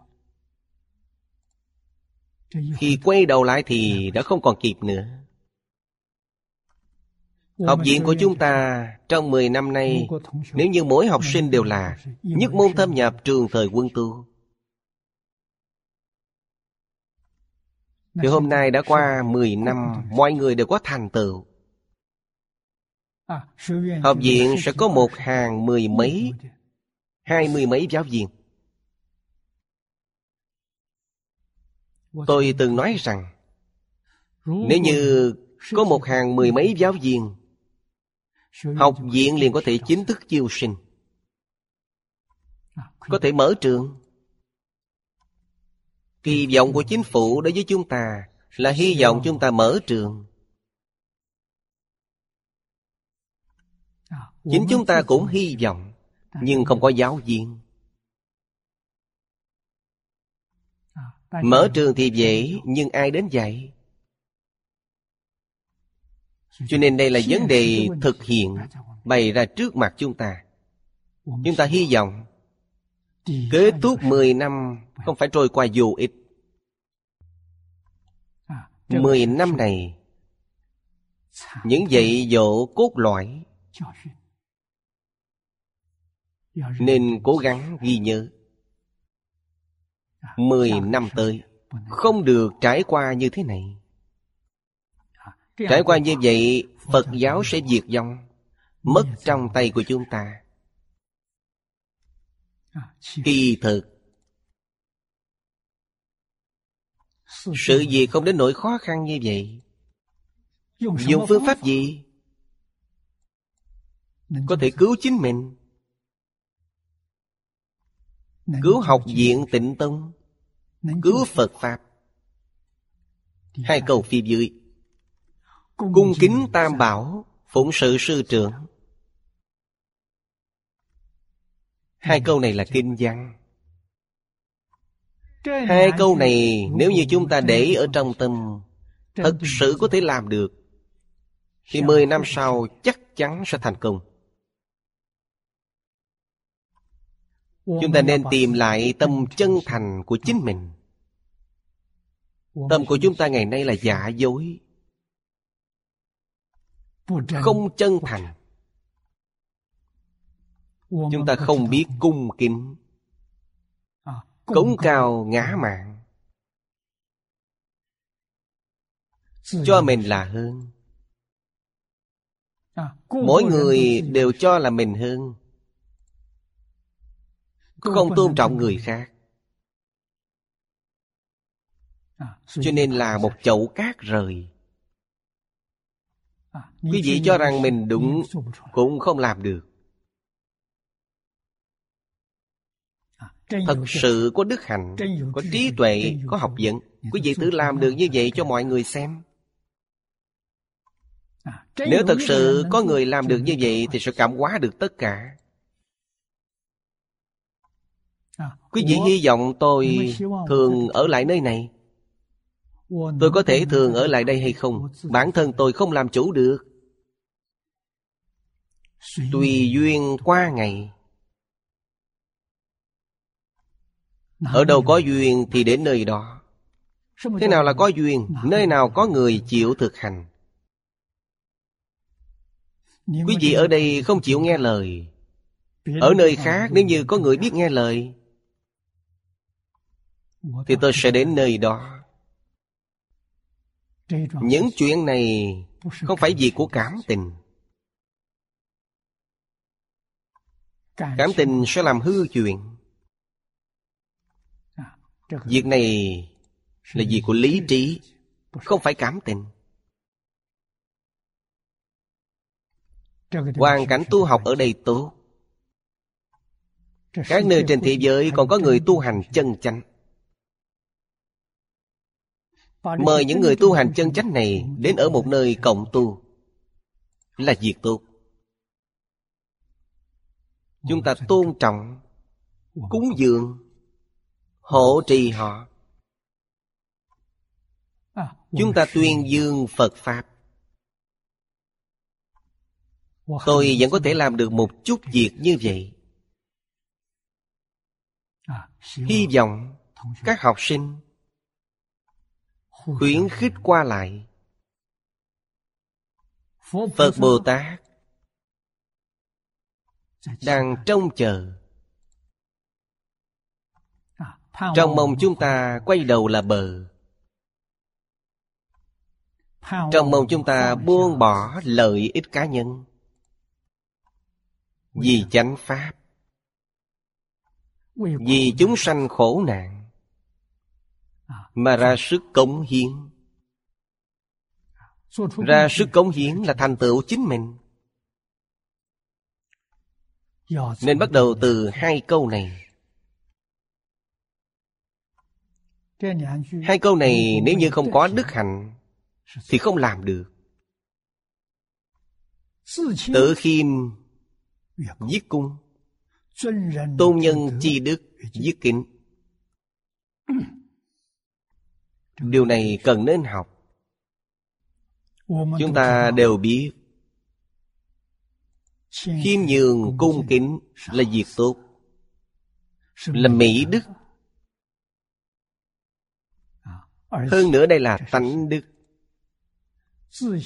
Khi quay đầu lại thì đã không còn kịp nữa Học viện của chúng ta trong 10 năm nay Nếu như mỗi học sinh đều là Nhất môn thâm nhập trường thời quân tu Thì hôm nay đã qua 10 năm Mọi người đều có thành tựu. Học viện sẽ có một hàng mười mấy Hai mươi mấy giáo viên. Tôi từng nói rằng Nếu như có một hàng mười mấy giáo viên Học viện liền có thể chính thức chiêu sinh. Có thể mở trường. Kỳ vọng của chính phủ đối với chúng ta Là hy vọng chúng ta mở trường. Chính chúng ta cũng hy vọng Nhưng không có giáo viên. Mở trường thì dễ Nhưng ai đến dạy Cho nên đây là vấn đề thực hiện Bày ra trước mặt chúng ta. Chúng ta hy vọng Kết thúc 10 năm Không phải trôi qua vô ích. 10 năm này Những dạy dỗ cốt lõi nên cố gắng ghi nhớ. Mười năm tới Không được trải qua như thế này Trải qua như vậy Phật giáo sẽ diệt vong Mất trong tay của chúng ta. Kỳ thực Sự gì không đến nỗi khó khăn như vậy? Dùng phương pháp gì? Có thể cứu chính mình Cứu học viện tịnh tông Cứu Phật Pháp. Hai câu phía dưới Cung kính tam bảo Phụng sự sư trưởng. Hai câu này là kinh văn. Hai câu này nếu như chúng ta để ở trong tâm Thật sự có thể làm được Thì mười năm sau chắc chắn sẽ thành công. Chúng ta nên tìm lại tâm chân thành của chính mình. Tâm của chúng ta ngày nay là giả dối Không chân thành. Chúng ta không biết cung kính. Cống cao ngã mạng. Cho mình là hơn Mỗi người đều cho là mình hơn không tôn trọng người khác. Cho nên là một chậu cát rời quý vị cho rằng mình đúng cũng không làm được. Thật sự có đức hạnh có trí tuệ có học vấn. Quý vị tự làm được như vậy cho mọi người xem. Nếu thật sự có người làm được như vậy thì sẽ cảm hóa được tất cả. Quý vị hy vọng tôi thường ở lại nơi này Tôi có thể thường ở lại đây hay không? Bản thân tôi không làm chủ được. Tùy duyên qua ngày. Ở đâu có duyên thì đến nơi đó. Thế nào là có duyên? Nơi nào có người chịu thực hành? Quý vị ở đây không chịu nghe lời. Ở nơi khác nếu như có người biết nghe lời Thì tôi sẽ đến nơi đó Những chuyện này không phải việc của cảm tình. Cảm tình sẽ làm hư chuyện. Việc này là việc của lý trí Không phải cảm tình. Hoàn cảnh tu học ở đây tốt. Các nơi trên thế giới còn có người tu hành chân chánh Mời những người tu hành chân chánh này Đến ở một nơi cộng tu. Là việc tốt. Chúng ta tôn trọng, Cúng dường, Hộ trì họ. Chúng ta tuyên dương Phật Pháp. Tôi vẫn có thể làm được một chút việc như vậy. Hy vọng các học sinh khuyến khích qua lại. Phật Bồ Tát đang trông chờ. Trong mong chúng ta quay đầu là bờ. Trong mong chúng ta buông bỏ lợi ích cá nhân. Vì chánh pháp. Vì chúng sanh khổ nạn mà ra sức cống hiến. Ra sức cống hiến là thành tựu chính mình. Nên bắt đầu từ hai câu này. Hai câu này nếu như không có đức hạnh thì không làm được. Tự khiêm giết cung. Tôn nhân chi đức giết kính [clears throat] điều này cần nên học. Chúng ta đều biết, khiêm nhường, cung kính là việc tốt, là mỹ đức. Hơn nữa đây là tánh đức.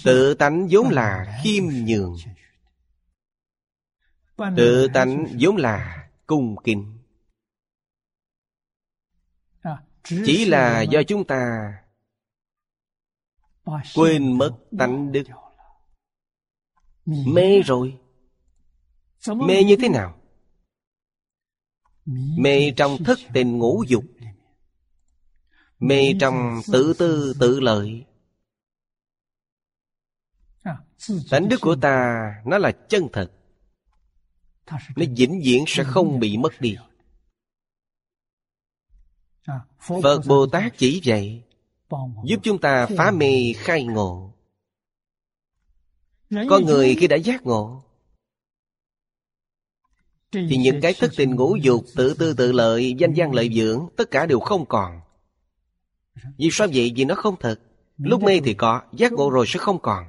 Tự tánh vốn là khiêm nhường. Tự tánh vốn là cung kính chỉ là do chúng ta quên mất tánh đức. Mê rồi. Mê như thế nào? Mê trong thức tình ngũ dục. Mê trong tự tư tự lợi. Tánh đức của ta, nó là chân thật. Nó vĩnh viễn sẽ không bị mất đi phật bồ tát chỉ vậy, giúp chúng ta phá mê khai ngộ. Có người khi đã giác ngộ, thì những cái thất tình ngũ dục, tự tư, tự lợi, danh gian lợi dưỡng, tất cả đều không còn. Vì sao vậy? Vì nó không thật. Lúc mê thì có, giác ngộ rồi sẽ không còn.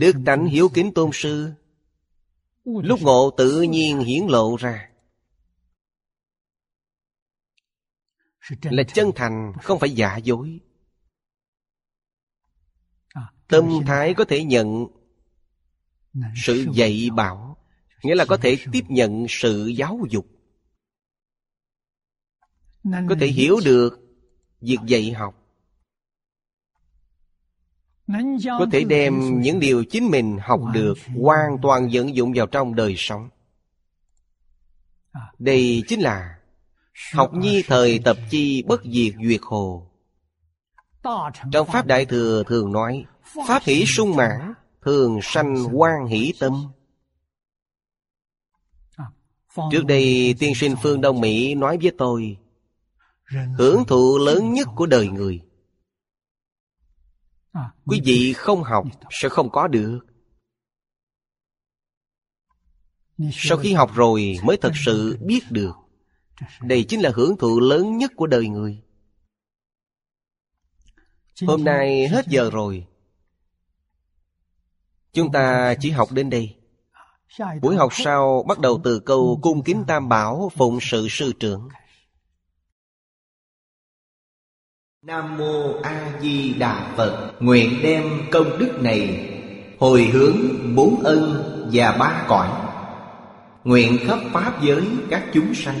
Đức tánh hiếu kính tôn sư, lúc ngộ tự nhiên hiển lộ ra. Là chân thành không phải giả dối. Tâm thái có thể nhận sự dạy bảo nghĩa là có thể tiếp nhận sự giáo dục. Có thể hiểu được việc dạy học. Có thể đem những điều chính mình học được hoàn toàn vận dụng vào trong đời sống. Đây chính là học nhi thời tập chi bất diệt duyệt hồ. Trong pháp đại thừa thường nói pháp hỷ sung mãn thường sanh quan hỷ tâm. Trước đây tiên sinh phương đông mỹ nói với tôi hưởng thụ lớn nhất của đời người. Quý vị không học sẽ không có được. Sau khi học rồi mới thật sự biết được đây chính là hưởng thụ lớn nhất của đời người. Hôm nay hết giờ rồi. Chúng ta chỉ học đến đây. Buổi học sau bắt đầu từ câu cung kính tam bảo phụng sự sư trưởng. Nam Mô A Di Đà Phật Nguyện đem công đức này Hồi hướng bốn ân và ba cõi. Nguyện khắp Pháp giới các chúng sanh